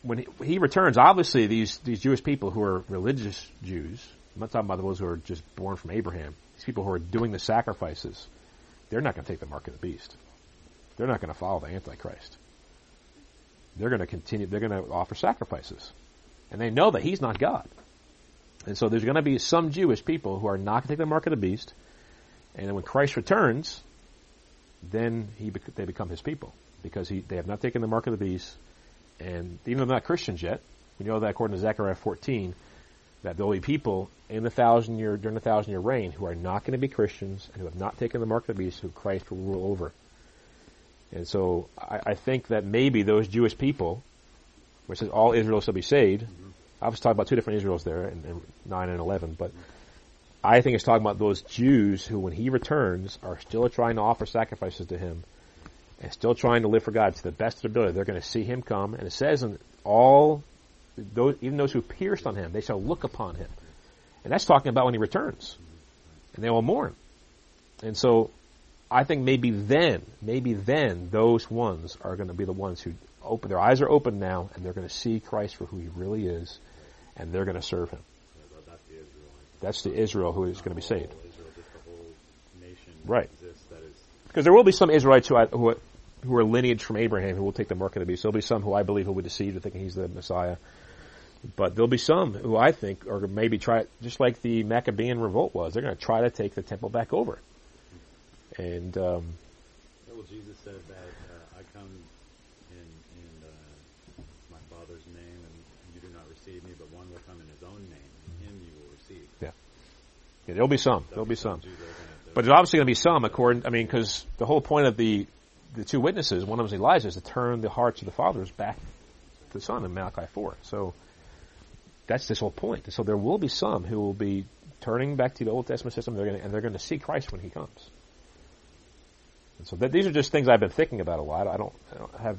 when he, he returns, obviously these, these Jewish people who are religious Jews, I'm not talking about those who are just born from Abraham, these people who are doing the sacrifices, they're not going to take the mark of the beast. They're not going to follow the Antichrist. They're going to continue, they're going to offer sacrifices. And they know that he's not God. And so there's going to be some Jewish people who are not going to take the mark of the beast. And then when Christ returns, then he they become his people because he, they have not taken the mark of the beast. And even though they're not Christians yet, we know that according to Zechariah 14, that there will be people in the thousand year during the thousand year reign who are not going to be Christians and who have not taken the mark of the beast, who Christ will rule over. And so I, I think that maybe those Jewish people, it says all Israel shall be saved, mm-hmm. I was talking about two different Israels there in, in nine and eleven, but I think it's talking about those Jews who, when he returns, are still trying to offer sacrifices to him and still trying to live for God to the best of their ability. They're going to see him come, and it says, in all those, even those who pierced on him, they shall look upon him." And that's talking about when he returns, and they will mourn. And so, I think maybe then, maybe then, those ones are going to be the ones who open their eyes are open now, and they're going to see Christ for who he really is, and they're going to serve him. That's the Israel who is going to be saved. Right. Because there will be some Israelites who, I, who, who are lineage from Abraham who will take the mark of the beast. There'll be some who I believe will be deceived thinking he's the Messiah. But there'll be some who I think are maybe try, just like the Maccabean revolt was, they're going to try to take the temple back over. And, um, Well, Jesus said that uh, I come in in uh, my Father's name, and you do not receive me, but one will come in his own name, and him you will receive. yeah, there'll be some. There'll be Some some. Jews are gonna- But there's obviously going to be some, according. I mean, because the whole point of the the two witnesses, one of them is Elijah, is to turn the hearts of the fathers back to the Son in Malachi four. So that's this whole point. So there will be some who will be turning back to the Old Testament system, they're to, and they're going to see Christ when He comes. And so that, these are just things I've been thinking about a lot. I don't, I don't have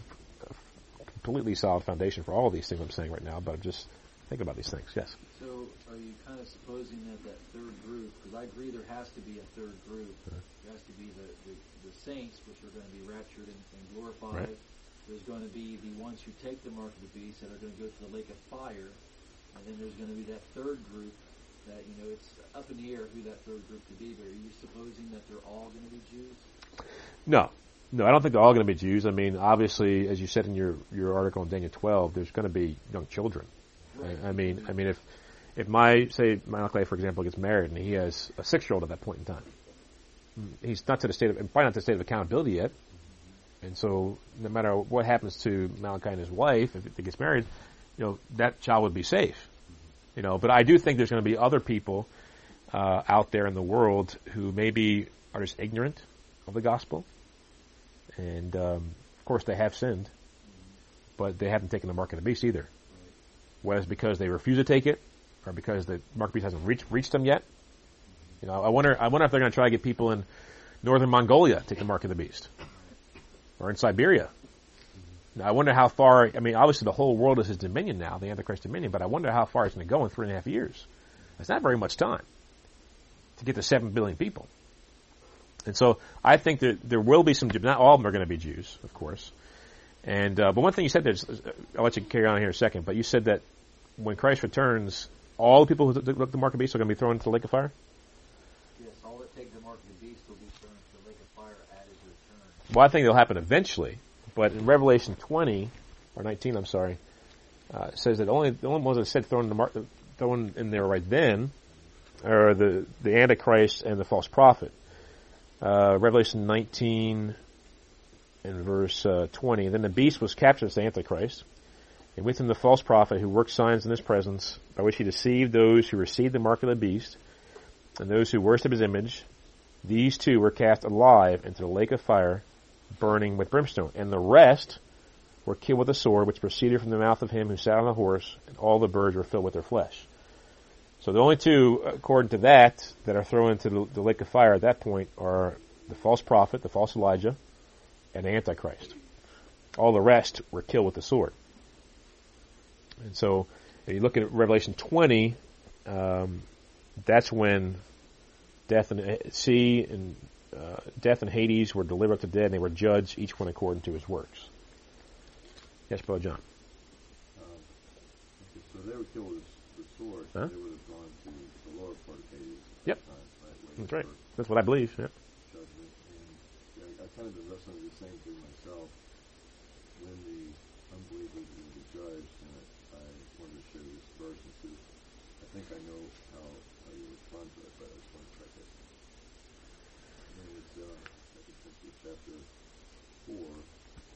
a completely solid foundation for all of these things I'm saying right now, but I'm just thinking about these things. Yes. So are you kind of supposing that that third group, because I agree there has to be a third group. There has to be the, the, the saints, which are going to be raptured and, and glorified. Right. There's going to be the ones who take the mark of the beast that are going to go to the lake of fire. And then there's going to be that third group that, you know, it's up in the air who that third group could be. But are you supposing that they're all going to be Jews? No, no, I don't think they're all going to be Jews. I mean, obviously, as you said in your your article in Daniel 12, there's going to be young children. I, I mean, I mean, if if my say Malachi, for example, gets married and he has a six year old at that point in time, he's not to the state of probably not to the state of accountability yet. And so, no matter what happens to Malachi and his wife, if he gets married, you know that child would be safe. You know, but I do think there's going to be other people uh, out there in the world who maybe are just ignorant of the gospel, and um, of course they have sinned, but they haven't taken the mark of the beast either. Whether it's because they refuse to take it, or because the mark of the beast hasn't reached reached them yet. You know, I wonder. I wonder if they're going to try to get people in northern Mongolia to take the mark of the beast, or in Siberia. Now, I wonder how far. I mean, obviously the whole world is his dominion now, the Antichrist dominion. But I wonder how far it's going to go in three and a half years. It's not very much time to get to seven billion people. And so I think that there will be some, not all of them are going to be Jews, of course. And, uh, but one thing you said there, is- I'll let you carry on here in a second, but you said that when Christ returns, all the people who took the mark of the beast are going to be thrown into the lake of fire? Yes, all that take the mark of the beast will be thrown into the lake of fire at his return. Well, I think it'll happen eventually, but in Revelation 20, or 19, I'm sorry, uh, says that only, the only ones that said thrown in, the mar- thrown in there right then are the, the Antichrist and the false prophet. Uh, Revelation 19 and verse uh, 20. Then the beast was captured as the Antichrist, and with him the false prophet who worked signs in his presence, by which he deceived those who received the mark of the beast, and those who worshipped his image. These two were cast alive into the lake of fire, burning with brimstone. And the rest were killed with a sword which proceeded from the mouth of him who sat on the horse, and all the birds were filled with their flesh. So the only two, according to that, that are thrown into the, the lake of fire at that point are the false prophet, the false Elijah, and the Antichrist. All the rest were killed with the sword. And so, if you look at Revelation 20, um, that's when death and sea and uh, death and Hades were delivered up to dead, and they were judged, each one according to his works. Yes, Brother John. Um, okay, so they were killed with the sword. Huh? They would have gone to the lower part of Hades. Yep. time, right, That's right. That's what I believe. Yeah. judgment. And yeah, I kind of been wrestling with the same thing myself. When the unbelievers will be judged, and I, I wanted to share this verse and see. I think I know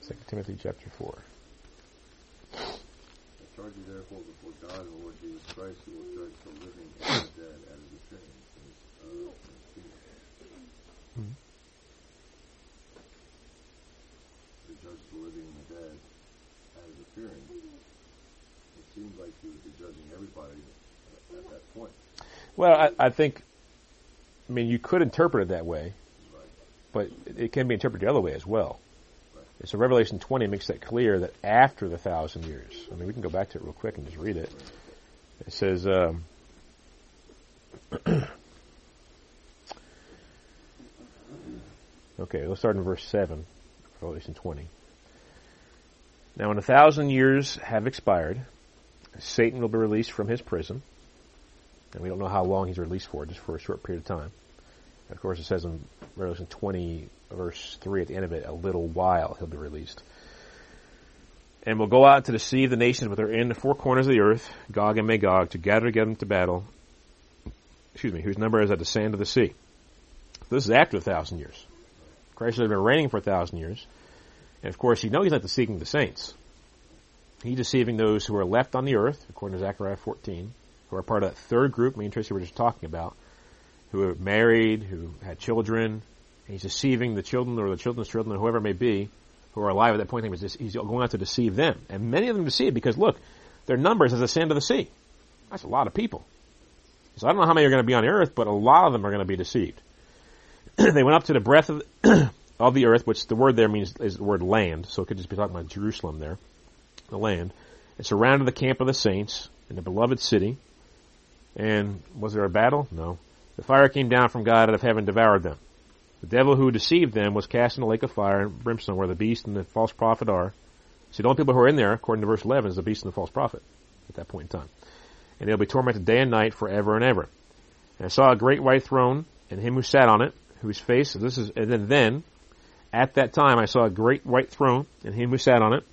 2 Timothy chapter 4. I charge you therefore before God and Lord Jesus Christ, who will judge the living and the dead at his appearing. To judge the living and the dead at appearing, it seems like he would be judging everybody at, that point. Well, I, I think, I mean, you could interpret it that way, right. but it can be interpreted the other way as well. So Revelation 20 makes that clear that after the thousand years, I mean, we can go back to it real quick and just read it. It says, um, okay, let's start in verse 7, Revelation 20. Now, when a thousand years have expired, Satan will be released from his prison. And we don't know how long he's released for, just for a short period of time. Of course, it says in Revelation 20, verse 3 at the end of it, a little while he'll be released. And will go out to deceive the nations which are in the four corners of the earth, Gog and Magog, to gather together to battle, excuse me, whose number is at the sand of the sea. This is after a thousand years. Christ has been reigning for a thousand years. And of course, you know he's not deceiving the saints. He's deceiving those who are left on the earth, according to Zechariah 14, who are part of that third group me and Tracy were just talking about, who are married, who had children. He's deceiving the children or the children's children or whoever it may be who are alive at that point. He's going out to deceive them. And many of them deceive because look, their numbers is the sand of the sea. That's a lot of people. So I don't know how many are going to be on earth, but a lot of them are going to be deceived. they went up to the breadth of the, of the earth, which the word there means is the word land, so it could just be talking about Jerusalem there, the land. It surrounded the camp of the saints in the beloved city. And was there a battle? No. The fire came down from God out of heaven devoured them. The devil who deceived them was cast in the lake of fire and brimstone where the beast and the false prophet are. See, the only people who are in there, according to verse 11, is the beast and the false prophet at that point in time. And they'll be tormented day and night forever and ever. And I saw a great white throne and him who sat on it, whose face, this is, and then, then, at that time I saw a great white throne and him who sat on it,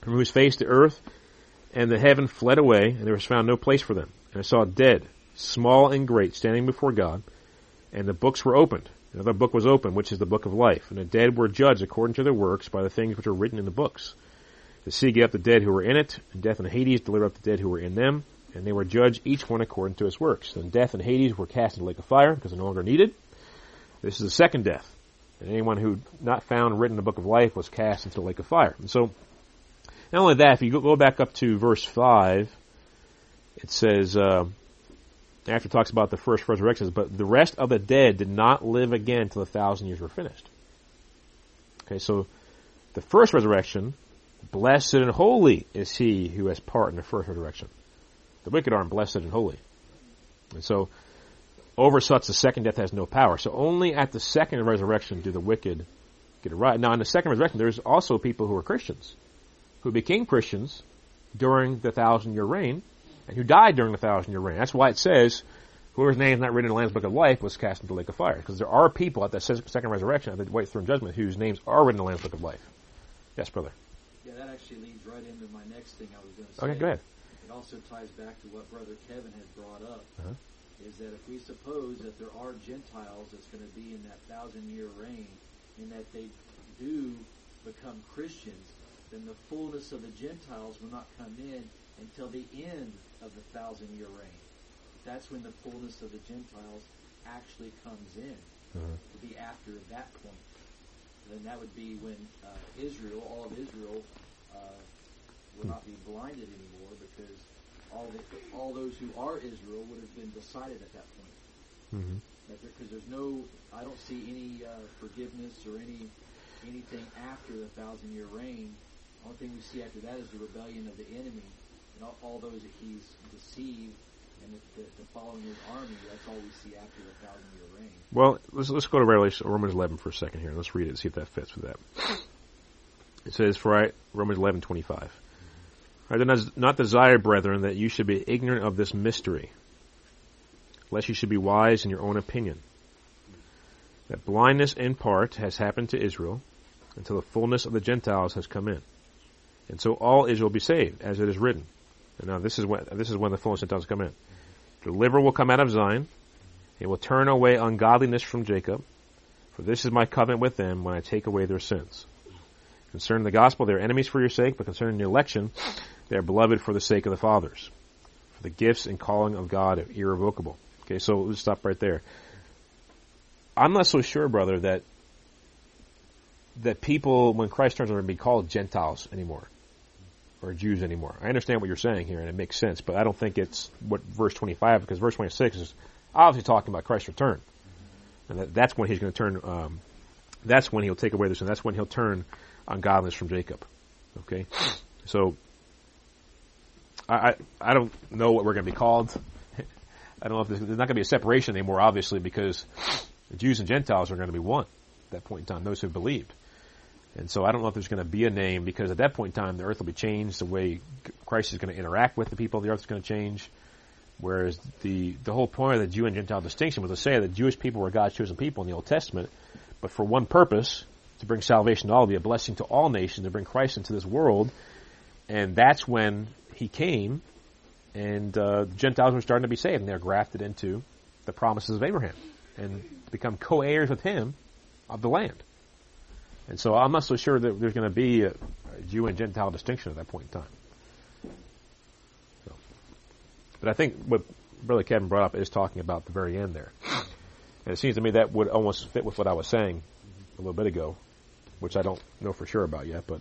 from whose face the earth and the heaven fled away, and there was found no place for them. And I saw dead, small and great, standing before God, and the books were opened. Another book was opened, which is the book of life, and the dead were judged according to their works by the things which are written in the books. The sea gave up the dead who were in it, and death and Hades delivered up the dead who were in them, and they were judged each one according to his works. Then death and Hades were cast into the lake of fire because they're no longer needed. This is the second death. And anyone who not found written in the book of life was cast into the lake of fire. And so, not only that, if you go back up to verse 5, it says, uh, after talks about the first resurrections, but the rest of the dead did not live again till the thousand years were finished. Okay, so the first resurrection, blessed and holy is he who has part in the first resurrection. The wicked aren't blessed and holy. And so, over such the second death has no power. So only at the second resurrection do the wicked get it right. Now, in the second resurrection, there's also people who are Christians, who became Christians during the thousand year reign, and who died during the thousand year reign. That's why it says, whoever's name is not written in the Lamb's Book of Life was cast into the lake of fire. Because there are people at that second resurrection, at the white throne judgment, whose names are written in the Lamb's Book of Life. Yes, brother. Yeah, that actually leads right into my next thing I was going to say. Okay, go ahead. It also ties back to what Brother Kevin had brought up. Uh-huh. Is that if we suppose that there are Gentiles that's going to be in that thousand year reign, and that they do become Christians, then the fullness of the Gentiles will not come in until the end of the thousand year reign. That's when the fullness of the Gentiles actually comes in. Uh-huh. To be after that point. Then that would be when uh, Israel, all of Israel, uh, will not be blinded anymore because all the, all those who are Israel would have been decided at that point. Mm-hmm. Because there's no, I don't see any uh, forgiveness or any anything after the thousand year reign. The only thing we see after that is the rebellion of the enemy all, those that he's deceived and the, the, the following his army. That's all we see after the thousand year reign. Well, let's let's go to Revelation, Romans 11 for a second here. Let's read it and see if that fits with that. It says, "For I Romans 11:25, I do not, not desire, brethren, that you should be ignorant of this mystery, lest you should be wise in your own opinion. That blindness in part has happened to Israel until the fullness of the Gentiles has come in, and so all Israel be saved, as it is written. Now this is when this is when the the Gentiles come in. Deliver will come out of Zion." He will turn away ungodliness from Jacob, for this is my covenant with them when I take away their sins. Concerning the gospel, they are enemies for your sake, but concerning the election, they are beloved for the sake of the fathers. For the gifts and calling of God are irrevocable. Okay, so let's stop right there. I'm not so sure, brother, that that people, when Christ turns, are going to be called Gentiles anymore or Jews anymore. I understand what you're saying here, and it makes sense, but I don't think it's what verse 25, because verse 26 is obviously talking about Christ's return, and that, that's when he's going to turn. Um, that's when he'll take away this, and that's when he'll turn ungodliness from Jacob. Okay, so I I, I don't know what we're going to be called. I don't know if there's, there's not going to be a separation anymore, obviously, because the Jews and Gentiles are going to be one at that point in time. Those who believed. And so I don't know if there's going to be a name because at that point in time the earth will be changed. The way Christ is going to interact with the people of the earth is going to change. Whereas the the whole point of the Jew and Gentile distinction was to say that Jewish people were God's chosen people in the Old Testament, but for one purpose, to bring salvation to all, to be a blessing to all nations, to bring Christ into this world. And that's when he came, and uh, the Gentiles were starting to be saved, and they're grafted into the promises of Abraham and become co-heirs with him of the land. And so I'm not so sure that there's going to be a, Jew and Gentile distinction at that point in time. So, but I think what Brother Kevin brought up is talking about the very end there. And it seems to me that would almost fit with what I was saying a little bit ago, which I don't know for sure about yet, but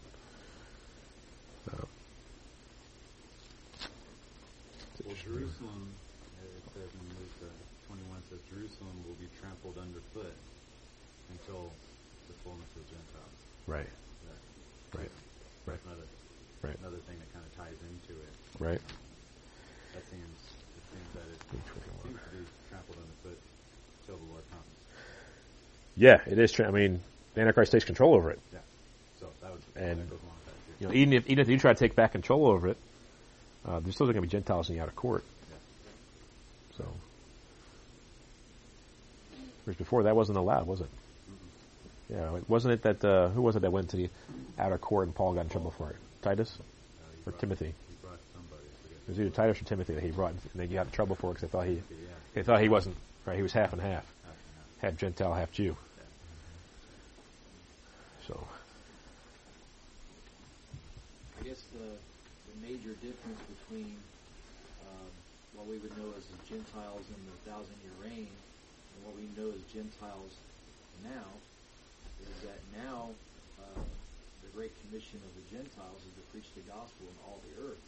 uh, Well, Jerusalem, it says in Luke uh, 21, says Jerusalem will be trampled underfoot until the fullness of Gentiles. right, That- right, right, another, right, another thing that kind of ties into it. right. That seems, it seems that it seems to be trampled underfoot till the Lord comes. Yeah, it is. Tra- I mean, the Antichrist takes control over it. Yeah. So that would, And, that goes along with that too. You know, even if even if you try to take back control over it, uh, there's still going to be Gentiles in the outer court. So, whereas before that wasn't allowed, was it? Yeah, like, wasn't it that uh, who was it that went to the outer court and Paul got in trouble for it? Titus Uh, or brought- Timothy? He brought somebody. I forget. It was either Titus or Timothy that he brought, and they got in trouble for it because they thought he they thought he wasn't right. He was half and half, half and half. half Gentile, half Jew. So, I guess the, the major difference between um, what we would know as the Gentiles in the thousand year reign and what we know as Gentiles now is that now uh, the great commission of the Gentiles is to preach the gospel in all the earth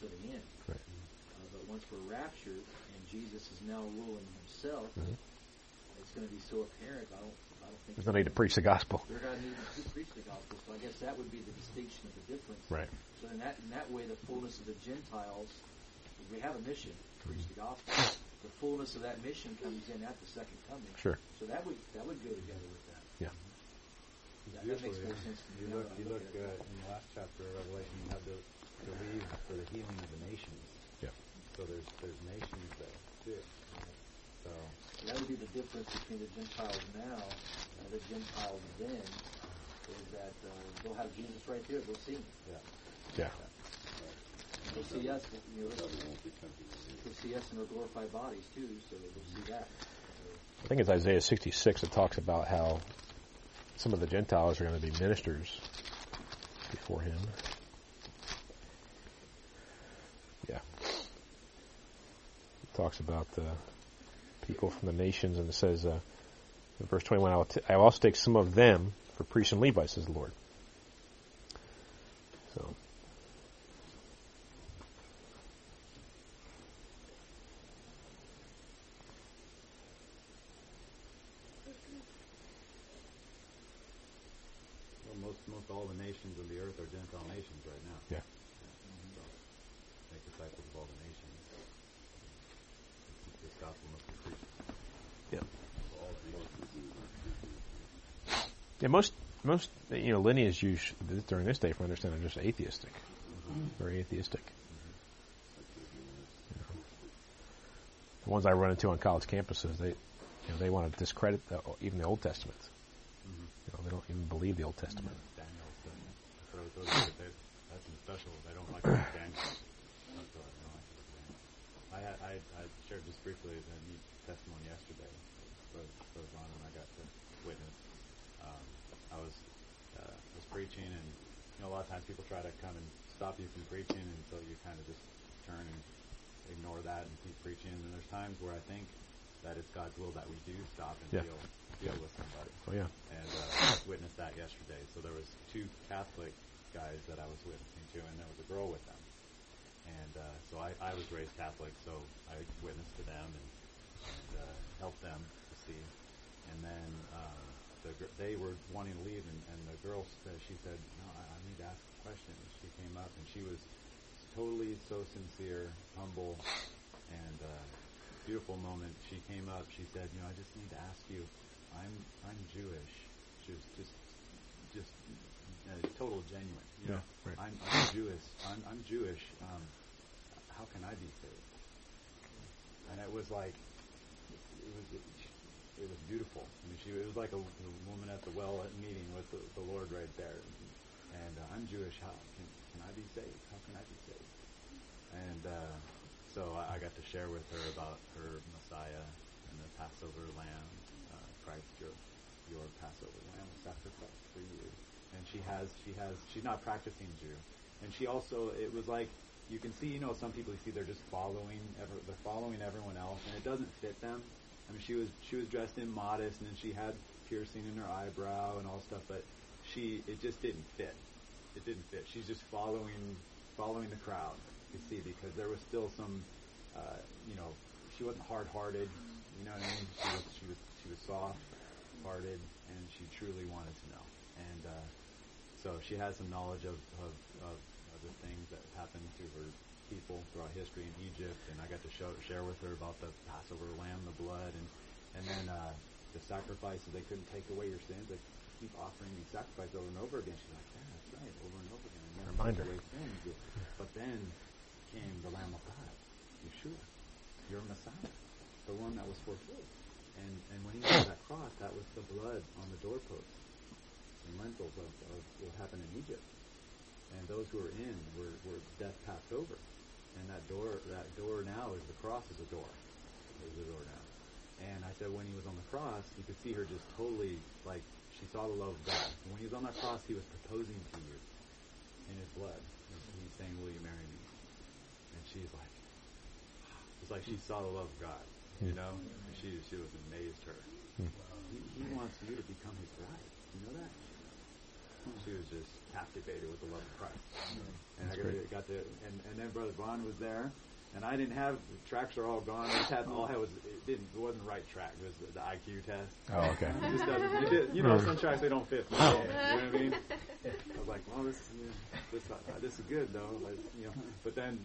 to the end. Right. Uh, but once we're raptured and Jesus is now ruling himself, Mhm. it's going to be so apparent. I don't. I don't think there's no need to preach the gospel. they're going to need to preach the gospel. So I guess that would be the distinction of the difference. Right. So in that in that way, the fullness of the Gentiles, we have a mission to preach the gospel. The fullness of that mission comes in at the second coming. Sure. So that would that would go together with. Yeah. That, that makes more sense. You look, you look uh, in the last chapter of Revelation, you have to believe for the healing of the nations. Yeah. So there's there's nations there too. So So that would be the difference between the Gentiles now and the Gentiles then. Is that uh, they'll have Jesus right there. They'll see him. Yeah. They'll see us. You know, Probably won't be tempted. they'll see us in our glorified bodies too. So they'll see that. I think it's Isaiah 66 that talks about how some of the Gentiles are going to be ministers before him. Yeah. It talks about the people from the nations, and it says uh, in verse 21, I will, t- I will also take some of them for priests and Levites, says the Lord. So, well, most most all the nations of the earth are Gentile nations right now. Yeah. So, make disciples of all the nations. This gospel must be preached. All the ones who do yeah, most most you know lineage use during this day, from what I understand, are just atheistic, very atheistic. The ones I run into on college campuses, they you know they want to discredit the, even the Old Testament. Mhm. You know, they don't even believe the Old Testament. Daniel, so, so those are, they, that's special. They don't like Daniel. That's what they don't like Daniel. I had I, I shared just briefly the testimony yesterday. But goes on when I got to witness. Um, I was uh, was preaching, and you know a lot of times people try to come and stop you from preaching, and so you kind of just turn and ignore that and keep preaching. And there's times where I think that it's God's will that we do stop and Yeah. deal deal with somebody Oh yeah, and uh, witnessed that yesterday. So there was two Catholic guys that I was witnessing to, and there was a girl with them. And uh, so I, I was raised Catholic, so I witnessed to them and, and uh, helped them to see. And then um, the, gr- they were wanting to leave, and, and the girl said, she said, "No, I, I need to ask a question." And she came up, and she was totally so sincere, humble, and uh, beautiful moment. She came up. She said, "You know, I just need to ask you. I'm I'm Jewish." She was just just uh, total genuine. You Yeah, know, right. I'm, I'm Jewish. I'm I'm Jewish. Um, how can I be saved? And it was like it was it was beautiful. I mean, she it was like a, a woman at the well at meeting with the, the Lord right there. And uh, I'm Jewish. How can, can I be saved? How can I be saved? And uh, so I, I got to share with her about her Messiah and the Passover lamb, uh, Christ, your your Passover lamb was sacrificed for you. And she has she has she's not practicing Jew, and she also it was like you can see you know some people you see they're just following ever they're following everyone else and it doesn't fit them. I mean she was she was dressed in modest and then she had piercing in her eyebrow and all stuff, but she it just didn't fit. It didn't fit. She's just following following the crowd. You see because there was still some uh, you know she wasn't hard hearted. You know what I mean? She was she was she was soft hearted and she truly wanted to know. And uh, so she has some knowledge of, of, of, of the things that happened to her people throughout history in Egypt, and I got to show, share with her about the Passover lamb, the blood, and and then uh, the sacrifices. They couldn't take away your sins. They keep offering these sacrifices over and over again. She's like, yeah, that's right, over and over again. And never Reminder. sins. But then came the Lamb of God, Yeshua, your Messiah, the one that was fulfilled. And and when he was on that cross, that was the blood on the doorposts and lintels of, of what happened in Egypt. And those who were in were, were death passed over. And that door that door now is the cross is a door. Is the door now. And I said when he was on the cross, you could see her just totally like she saw the love of God. And when he was on that cross, he was proposing to you in his blood. And he's saying, "Will you marry me?" And she's like, it's like she saw the love of God. You know, and she she was amazed her. Hmm. He, he wants you to become his bride. You know that? She was just captivated with the love of Christ. And I got to, got to and, and then Brother Vaughn was there, and I didn't have the tracks are all gone. I just had all I was it didn't it wasn't the right track. It was the, the IQ test. Oh, okay. It just doesn't. It did, you know, some tracks they don't fit. You know what I mean? I was like, well, this this uh, this is good though. Like, you know, but then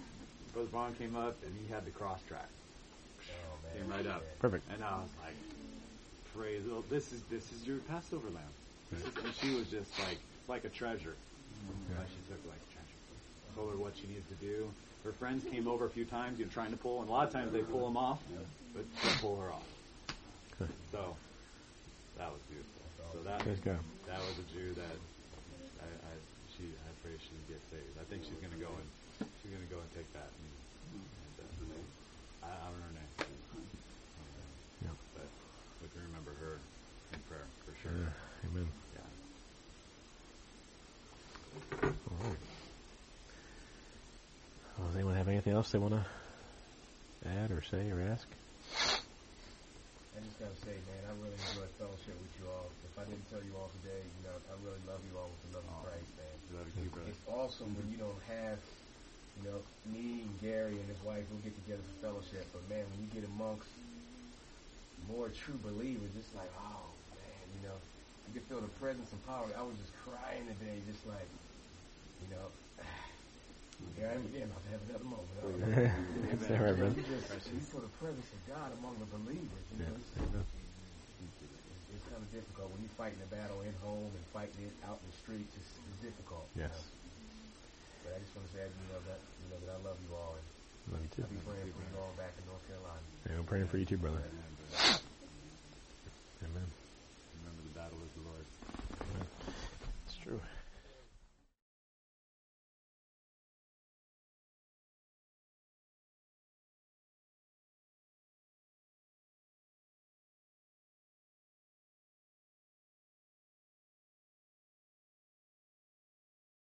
Brother Vaughn came up and he had the cross track. Oh, man. Came right up. Perfect. And I was like, praise This is this is your Passover lamb. And she was just like like a treasure. Like she took like a treasure. Told her what she needed to do. Her friends came over a few times, you know, trying to pull, and a lot of times they pull them off, but they pull her off. So that was beautiful. So that that was a Jew that I, I she I pray she gets saved. I think she's gonna go and she's gonna go and take that. And, and, uh, I, I don't know her name. Yeah. But we can remember her in prayer for sure. Yeah. Amen. Yeah. All right. Well, does anyone have anything else they want to add or say or ask? I just gotta say, man, I really enjoyed fellowship with you all. If I didn't tell you all today, you know, I really love you all with the love of Christ, man. Love you, brother. It's awesome when you don't have, you know, me and Gary and his wife will get together for fellowship, but man, when you get amongst more true believers, it's like, oh man, you know, you can feel the presence and power. I was just crying today, just like, you know, here I am again, about to have another moment. That's all right, brother. You put the presence of God among the believers. You know, it's, it's, kind of difficult when you're fighting a battle in home and fighting it out in the streets. It's, it's difficult. Yes. Know? But I just want to say, you know, that you know that I love you all. And love you too. I'll be praying for you all back in North Carolina. Yeah, I'm praying for you too, brother. Amen. Remember the battle is the Lord. Amen. It's true.